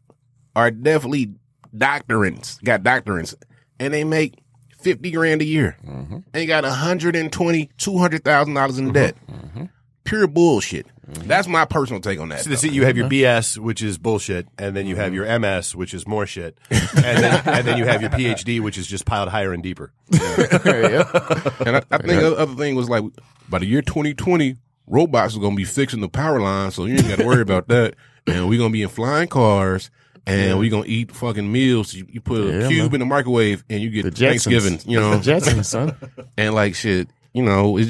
are definitely doctorants, got doctorants, and they make fifty grand a year. Mhm. They got a hundred and twenty, two hundred thousand dollars in debt. Mhm. pure bullshit. That's my personal take on that. So though. you have your BS, which is bullshit, and then you have your MS, which is more shit, [laughs] and then, and then you have your PhD, which is just piled higher and deeper. [laughs] And I, I think the other thing was like by the year 2020, robots are gonna be fixing the power line, so you ain't got to worry about that. [laughs] And we're gonna be in flying cars, and we're gonna eat fucking meals. You, you put a Yeah, cube in the microwave, and you get The Jetsons. Thanksgiving. You [laughs] know, The Jetsons, son. [laughs] and like shit. You know,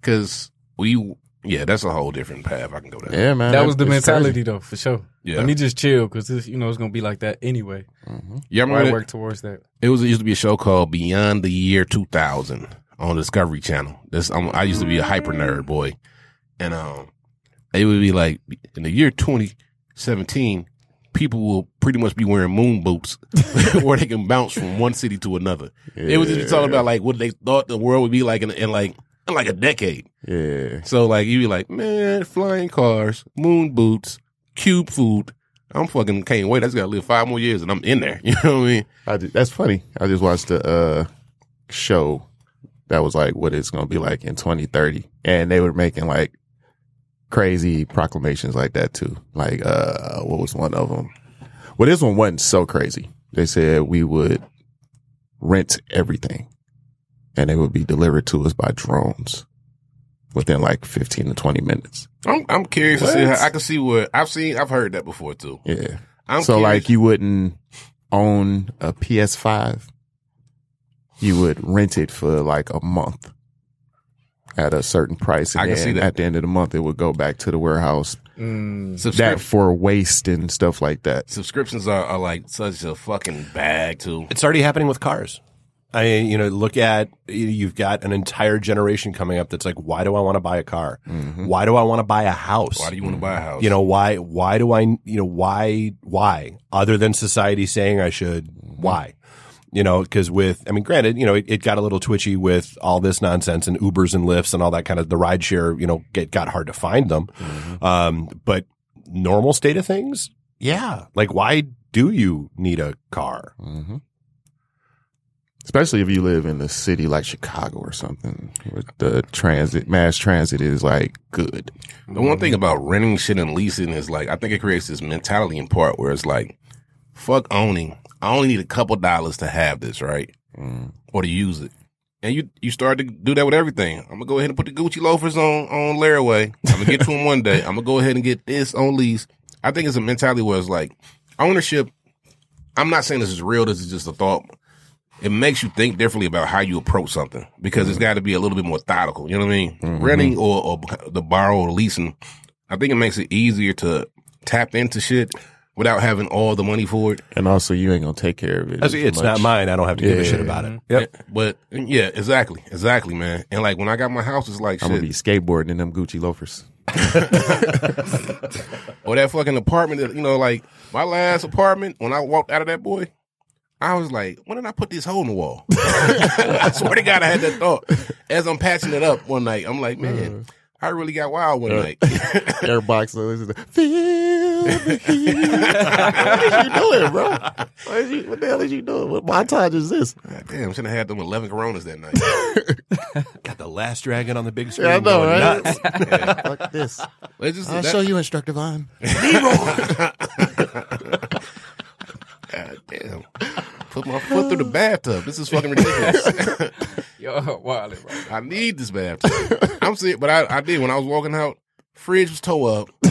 because we. Yeah, that's a whole different path I can go down. Yeah, man. That was the it's mentality though, for sure. Yeah. Let me just chill because this, you know, it's gonna be like that anyway. Mm-hmm. Yeah, I Why remember that- work towards that? It was it used to be a show called Beyond the Year 2000 on Discovery Channel. This I'm, I used to be a hyper nerd boy, and um, it would be like in the year 2017, people will pretty much be wearing moon boots [laughs] where they can bounce from one city to another. It was just talking about like what they thought the world would be like in, in like in like a decade. Yeah. So like you'd be like, man, flying cars, moon boots, cube food. I'm fucking can't wait. I just gotta live five more years and I'm in there. [laughs] You know what I mean? I that's funny. I just watched a uh, show that was like what it's going to be like in 2030. And they were making like crazy proclamations like that too. Like, uh, what was one of them? Well, this one wasn't so crazy. They said we would rent everything and it would be delivered to us by drones within like 15 to 20 minutes. I'm I'm curious to see how I can see what I've seen. I've heard that before too. Yeah. I'm so curious. like you wouldn't own a PS5. You would rent it for like a month at a certain price. And I can see that. At the end of the month, it would go back to the warehouse. Mm, That for waste and stuff like that. subscriptions are, are like such a fucking bag too. It's already happening with cars. I, mean, you know, look at you've got an entire generation coming up that's like, why do I want to buy a car? Mm-hmm. Why do I want to buy a house? Why do you want to buy a mm-hmm. house? you know why? Why do I? You know why? Why? Other than society saying I should, mm-hmm. why? You know, because with, I mean, granted, you know, it, it got a little twitchy with all this nonsense and Ubers and Lyfts and all that kind of the ride share. You know, get got hard to find them. Um, but normal state of things, yeah. Like, why do you need a car? hmm Especially if you live in a city like Chicago or something, where the transit, mass transit is like good. The one thing about renting shit and leasing is like I think it creates this mentality in part where it's like, fuck owning. I only need a couple dollars to have this, right? Mm. Or to use it. And you you start to do that with everything. I'm gonna go ahead and put the Gucci loafers on on layaway. I'm gonna get to them one day. I'm gonna go ahead and get this on lease. I think it's a mentality where it's like ownership. I'm not saying this is real. This is just a thought. It makes you think differently about how you approach something because it's mm. got to be a little bit more methodical. You know what I mean? Mm-hmm. Renting or, or the borrow or leasing. I think it makes it easier to tap into shit without having all the money for it. And also, you ain't gonna take care of it. As- as It's not mine. I don't have to give a Yeah. shit about it. Yep. But yeah, exactly, exactly, man. And like when I got my house, it's like I'm shit. gonna be skateboarding in them Gucci loafers. [laughs] or that fucking apartment that, you know, like my last apartment, when I walked out of that boy, I was like, when did I put this hole in the wall? [laughs] I swear to God, I had that thought. As I'm patching it up one night, I'm like, man, mm. I really got wild one night. [laughs] Airbox. So uh, this is the, feel the heat. [laughs] what is you doing, bro? What, is you, what the hell is you doing? What montage is this? God damn, should have had them 11 Coronas that night. [laughs] Got the last dragon on the big screen. Yeah, I know, going right? nuts. Fuck this. It's just I'll that- show you, Instructor Vaughn. God damn. Put my foot through the bathtub. This is fucking ridiculous. [laughs] yo, wild, bro. I need this bathtub. I'm serious, but I, I did when I was walking out. Fridge was toe up. [laughs]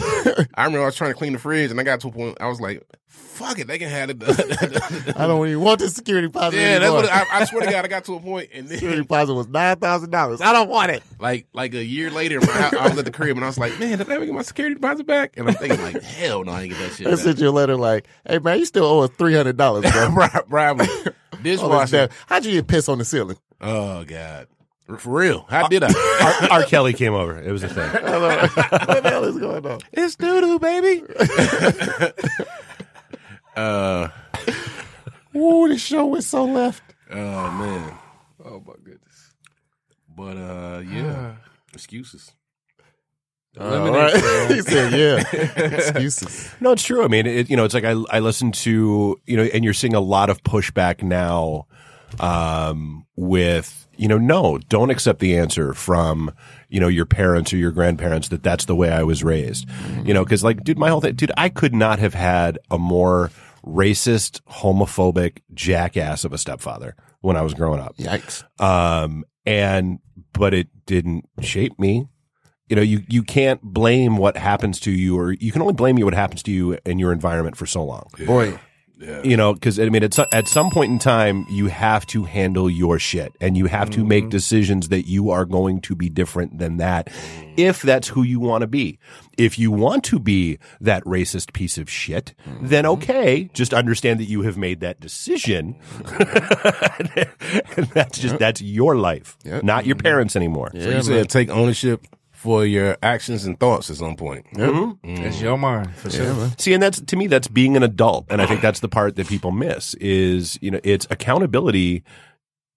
I remember I was trying to clean the fridge, and I got to a point. I was like, "Fuck it, they can have it." [laughs] I don't even want this security deposit yeah, that's anymore. what I, I swear to God, I got to a point, and security deposit was nine thousand dollars. I don't want it. like like a year later, my, I was at the crib, and I was like, "Man, did I ever get my security deposit back?" And I'm thinking like, "Hell no, I ain't get that shit." Back. sent you a letter like, "Hey man, you still owe us three hundred dollars, bro." [laughs] Prob- Probably this dishwasher. How'd you get piss on the ceiling? Oh God, for real? How did I? [laughs] R. R. Kelly came over. It was a thing. [laughs] [laughs] what the hell is going on? it's doo doo, baby. uh, Ooh, the show went so left. oh man, Oh my goodness. but uh, yeah, [sighs] excuses. All right. he said, "Yeah, excuses." No, it's true. I mean, it, you know, it's like I, I listen to, you know, and you're seeing a lot of pushback now um, with you know, no, don't accept the answer from you know your parents or your grandparents that that's the way I was raised. You know, because like, dude, my whole thing, dude, I could not have had a more racist, homophobic jackass of a stepfather when I was growing up. Yikes. Um, and but it didn't shape me. You know, you you can't blame what happens to you, or you can only blame you what happens to you in your environment for so long. Boy, You know, because I mean, at some, at some point in time, you have to handle your shit, and you have to mm-hmm. make decisions that you are going to be different than that, mm. if that's who you want to be. If you want to be that racist piece of shit, then mm-hmm. okay, just understand that you have made that decision, [laughs] [laughs] and that's just that's your life, Yep. not your mm-hmm. parents anymore. So you said take ownership for your actions and thoughts at some point. It's your mind for sure. See, and that's to me, that's being an adult, and I think that's the part that people miss is you know, it's accountability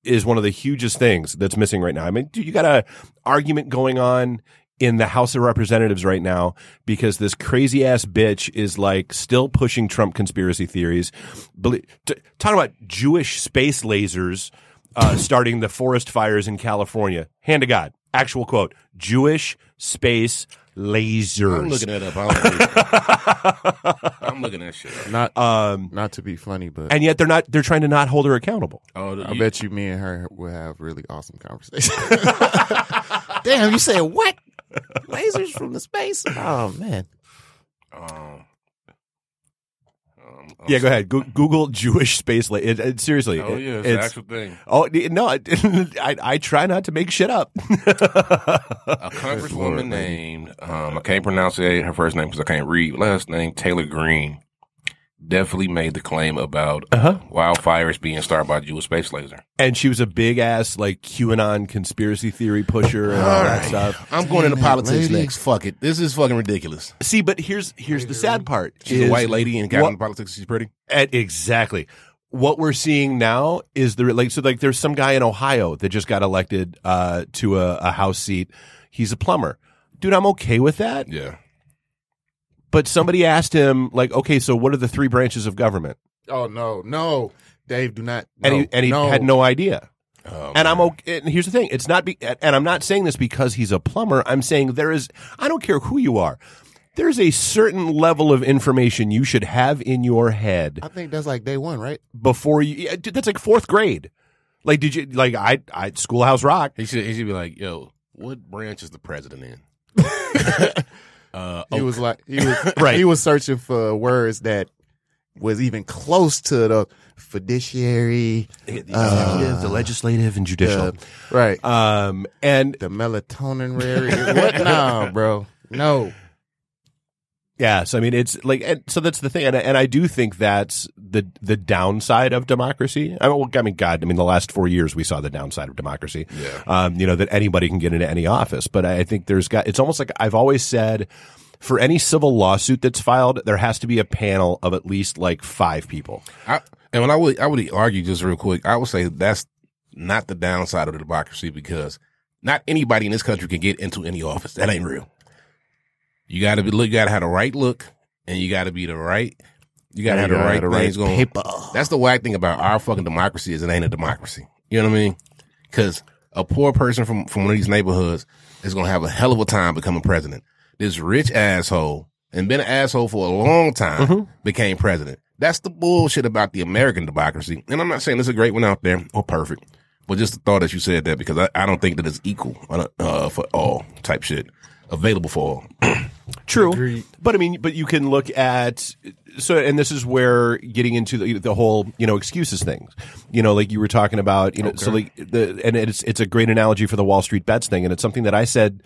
is one of the hugest things that's missing right now. I mean, dude, you got a argument going on in the House of Representatives right now because this crazy ass bitch is like still pushing Trump conspiracy theories, Belie- t- talking about Jewish space lasers uh, starting the forest fires in California. Hand to God, actual quote: Jewish space lasers. I'm looking that up. I don't believe it. I'm looking that shit up. not Um, not to be funny, but and yet they're not. They're trying to not hold her accountable. Oh, I bet you me and her will have really awesome conversations. [laughs] Damn, you said what? Lasers from the space? Oh man. Um, I'm Yeah, go ahead. Go- Google [laughs] Jewish space. La- it, it- seriously. Oh yeah, it's, it's, the actual thing. Oh no, I, [laughs] I I try not to make shit up. [laughs] A congresswoman named um, I can't pronounce it, her first name because I can't read last name Taylor Greene definitely made the claim about Uh-huh. wildfires being started by Jewish space laser. and she was a big ass like QAnon conspiracy theory pusher and all that stuff. I'm going into Damn it, politics lady. next. Fuck it. This is fucking ridiculous. See, but here's here's the sad part. She's is a white lady and got what- into politics. She's pretty. At, exactly. What we're seeing now is the like so like there's some guy in Ohio that just got elected uh, to a, a house seat. He's a plumber, dude. I'm okay with that. Yeah. But somebody asked him like, okay, so what are the three branches of government? Oh no, no, Dave, do not. And he and he no. had no idea. Oh, And I'm okay. And here's the thing: it's not. Be, and I'm not saying this because he's a plumber. I'm saying there is. I don't care who you are. There's a certain level of information you should have in your head I think that's like day one, right? before you. yeah, That's like fourth grade. Like, did you like I? I Schoolhouse Rock. He should. He should be like, yo, what branch is the president in? [laughs] [laughs] uh, He was like, he was [laughs] Right. He was searching for words that was even close to the fiduciary, The executive, the legislative, and judicial. uh, right? um, and the melatonin rare. what? now, bro. No. Yeah, so I mean, it's like, and so that's the thing, and I, and I do think that's the the downside of democracy. I mean, well, I mean, God, I mean, the last four years we saw the downside of democracy. Yeah. um, you know that anybody can get into any office, but I think there's got. It's almost like I've always said, for any civil lawsuit that's filed, there has to be a panel of at least like five people. I, and when I would, I would argue just real quick. I would say that's not the downside of the democracy because not anybody in this country can get into any office. That ain't real. You got to be look. You got to have the right look, and you got to be the right. You got to have the right things going. paper. That's the whack thing about our fucking democracy is it ain't a democracy. You know what I mean? Because a poor person from from one of these neighborhoods is gonna have a hell of a time becoming president. This rich asshole and been an asshole for a long time became president. That's the bullshit about the American democracy. And I'm not saying there's a great one out there or perfect, but just the thought that you said that because I, I don't think that it's equal uh, uh, for all type shit available for all. [clears throat] True, Agreed. but I mean, but you can look at so, and this is where getting into the, the whole you know excuses things. You know, like you were talking about, you know, so like the and it's it's a great analogy for the Wall Street bets thing, and it's something that I said.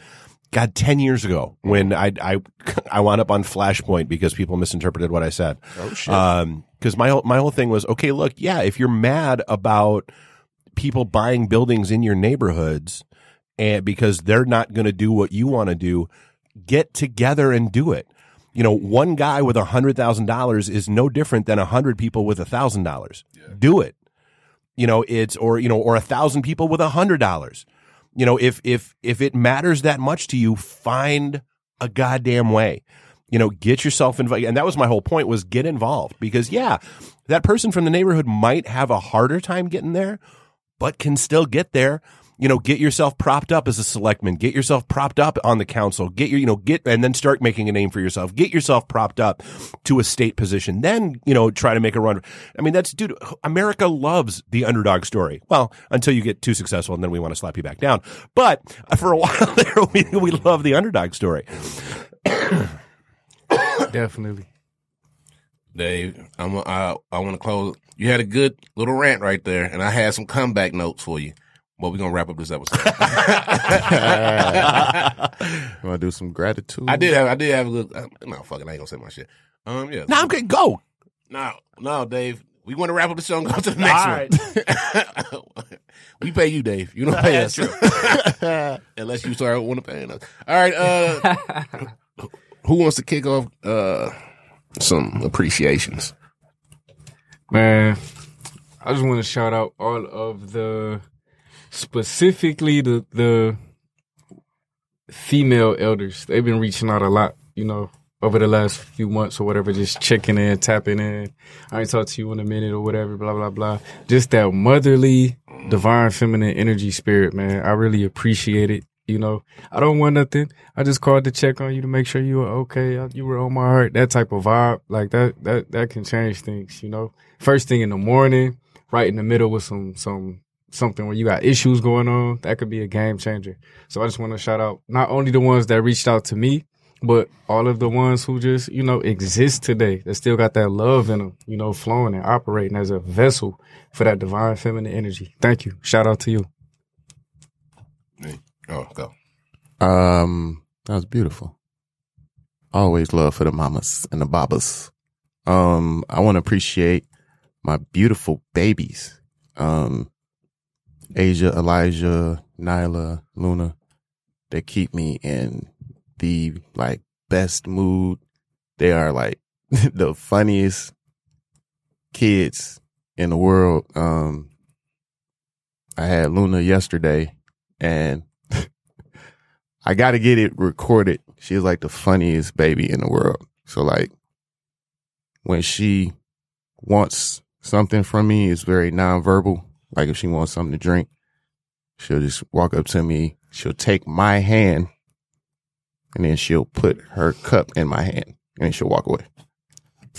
God, ten years ago, when I I [laughs] I wound up on Flashpoint because people misinterpreted what I said. Oh shit! Um, because my whole my whole thing was okay. Look, yeah, if you're mad about people buying buildings in your neighborhoods, and because they're not going to do what you want to do, get together and do it. You know, one guy with a hundred thousand dollars is no different than a hundred people with a thousand dollars. Do it. You know, it's or you know, or a thousand people with a hundred dollars. You know, if if if it matters that much to you, find a goddamn way. You know, get yourself involved. And that was my whole point was get involved because yeah, that person from the neighborhood might have a harder time getting there, but can still get there. You know, get yourself propped up as a selectman, get yourself propped up on the council, get your, you know, get, and then start making a name for yourself. Get yourself propped up to a state position. Then, you know, try to make a run. I mean, that's, dude, America loves the underdog story. Well, until you get too successful and then we want to slap you back down. But for a [laughs] while there, we, we love the underdog story. Definitely. Dave, I'm I I want to close. You had a good little rant right there, and I had some comeback notes for you. But we're gonna wrap up this episode. [laughs] You want to do some gratitude? I did have I did have a good. Uh, no, fuck it, I ain't gonna say my shit. Um, yeah. Now I'm good. Go. No, no, Dave. We want to wrap up the show and go to the next one. [laughs] we pay you, Dave. You don't pay us. [laughs] Unless you start want to pay us. All right. Uh, who wants to kick off uh, some appreciations? Man, I just want to shout out all of the specifically the the female elders. They've been reaching out a lot, you know, over the last few months or whatever, just checking in, tapping in. I ain't talked to you in a minute or whatever, blah blah blah. Just that motherly, divine feminine energy spirit, man. I really appreciate it. You know, I don't want nothing. I just called to check on you to make sure you were okay. Uh, you were on my heart. That type of vibe, like that, that, that can change things. You know, first thing in the morning, right in the middle with some, some, something where you got issues going on, that could be a game changer. So I just want to shout out not only the ones that reached out to me, but all of the ones who just, you know, exist today that still got that love in them, you know, flowing and operating as a vessel for that divine feminine energy. Thank you. Shout out to you. Oh, go. Um, that was beautiful. Always love for the mamas and the babas. Um, I want to appreciate my beautiful babies. Um, Asia, Elijah, Nyla, Luna. They keep me in the like best mood. They are like [laughs] the funniest kids in the world. Um, I had Luna yesterday and [laughs] I got to get it recorded. She's like the funniest baby in the world. So like when she wants something from me, it's very nonverbal. Like if she wants something to drink, she'll just walk up to me. She'll take my hand and then she'll put her cup in my hand and then she'll walk away.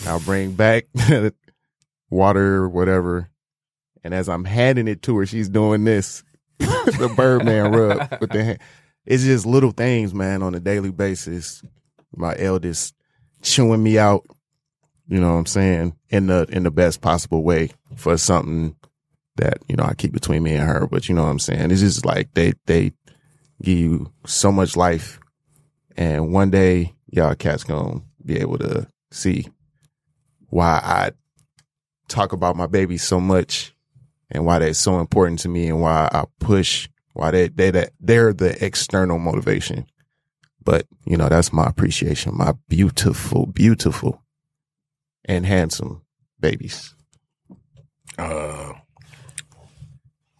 I'll bring back [laughs] water, whatever. And as I'm handing it to her, she's doing this, [laughs] the Birdman rub with the hand. It's just little things, man, on a daily basis. My eldest chewing me out, you know what I'm saying, in the in the best possible way for something that, you know, I keep between me and her. But you know what I'm saying? It's just like they they give you so much life. And one day y'all cats gonna be able to see why I talk about my baby so much and why that's so important to me and why I push why they they that they're the external motivation. But you know, that's my appreciation. My beautiful, beautiful, and handsome babies. Uh,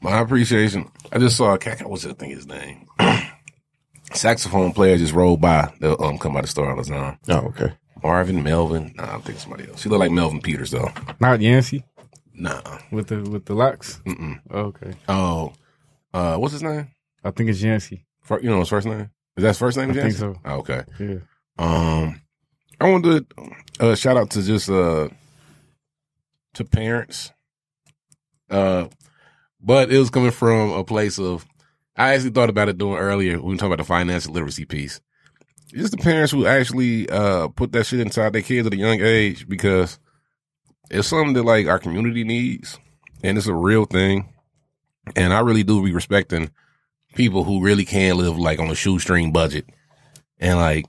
my appreciation. I just saw a cat. What's that thing? His name? [clears throat] Saxophone player just rolled by. They'll um, come by the store all the time. Oh, okay. Marvin, Melvin. Nah, I think somebody else. He look like Melvin Peters though. Not Yancey Nah. with the with the locks. Mm-mm. Okay, Oh, uh, what's his name? I think it's Yancey. Fir- You know his first name? Is that his first name? I think so. Oh, okay. Yeah. Um, I want to uh, shout out to just uh to parents. Uh, but it was coming from a place of I actually thought about it doing earlier when we talked about the financial literacy piece. Just the parents who actually uh put that shit inside their kids at a young age because it's something that like our community needs and it's a real thing. And I really do be respecting people who really can live like on a shoestring budget and like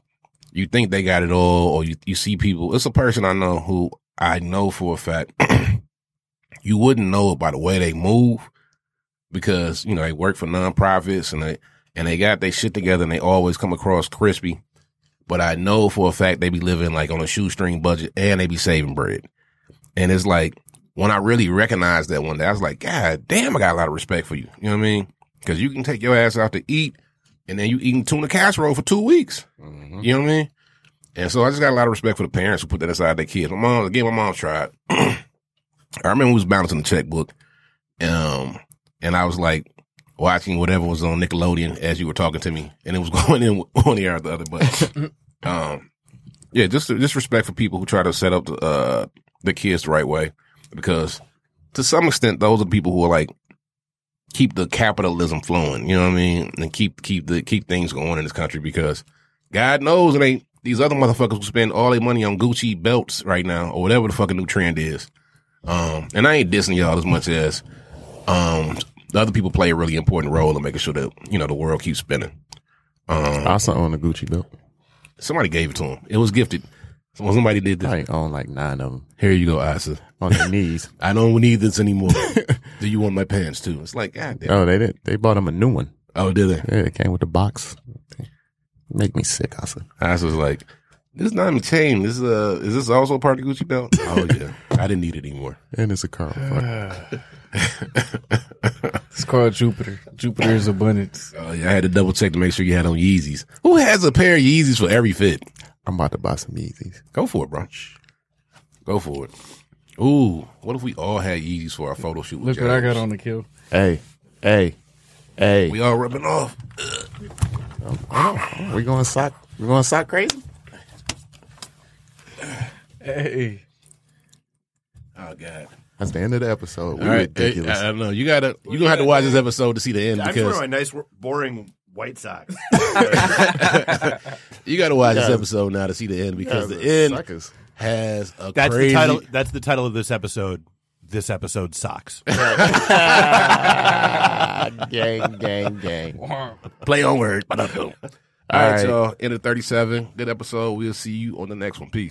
you think they got it all, or you, you see people. It's a person I know who I know for a fact [clears throat] you wouldn't know it by the way they move because you know they work for nonprofits and they and they got their shit together and they always come across crispy. But I know for a fact they be living like on a shoestring budget and they be saving bread. And it's like when I really recognized that one day, I was like, God damn, I got a lot of respect for you. You know what I mean? Because you can take your ass out to eat and then you eating tuna casserole for two weeks. You know what I mean? And so I just got a lot of respect for the parents who put that aside their kids. My mom, again, my mom tried. [clears throat] I remember we was balancing the checkbook. Um, and I was like watching whatever was on Nickelodeon as you were talking to me, and it was [laughs] going in one ear or the other. But [laughs] um, yeah, just just respect for people who try to set up the, uh, the kids the right way, because to some extent, those are people who are like keep the capitalism flowing. You know what I mean? And keep keep the keep things going in this country because God knows it ain't these other motherfuckers who spend all their money on Gucci belts right now or whatever the fucking new trend is. Um, and I ain't dissing y'all as much as um the other people play a really important role in making sure that you know the world keeps spinning. Um, I also own a Gucci belt. somebody gave it to him. It was gifted. So somebody did this. I own like nine of them Here you go, Asa. on their knees. [laughs] I don't need this anymore. [laughs] Do you want my pants too? It's like, God damn. Oh, they did. They bought him a new one. Oh, did they? Yeah, it came with the box. Make me sick. Asa was like, this is not even chain. This is uh is this also part of the Gucci belt? Oh yeah. I didn't need it anymore. And it's a car. [laughs] It's called Jupiter. Jupiter's abundance. Oh yeah, I had to double check to make sure you had on Yeezys. Who has a pair of Yeezys for every fit? I'm about to buy some Yeezys. Go for it, bro. Go for it. Ooh, what if we all had Yeezys for our photo shoot? with Look what I got on the kill. Hey, hey, hey. We all rubbing off. We going sock? We going sock crazy? Hey. Oh god. That's the end of the episode. We All right, hey, ridiculous. I, I don't know. You gotta you gonna have to watch this episode to see the end I'm because wearing my nice, boring white socks. [laughs] you gotta watch this episode now to see the end because Yeah, the end suckers. has a That's crazy the title. That's the title of this episode. This episode sucks. [laughs] gang, gang, gang. play on word. All right, right. y'all. End of thirty seven. Good episode. We'll see you on the next one. Peace.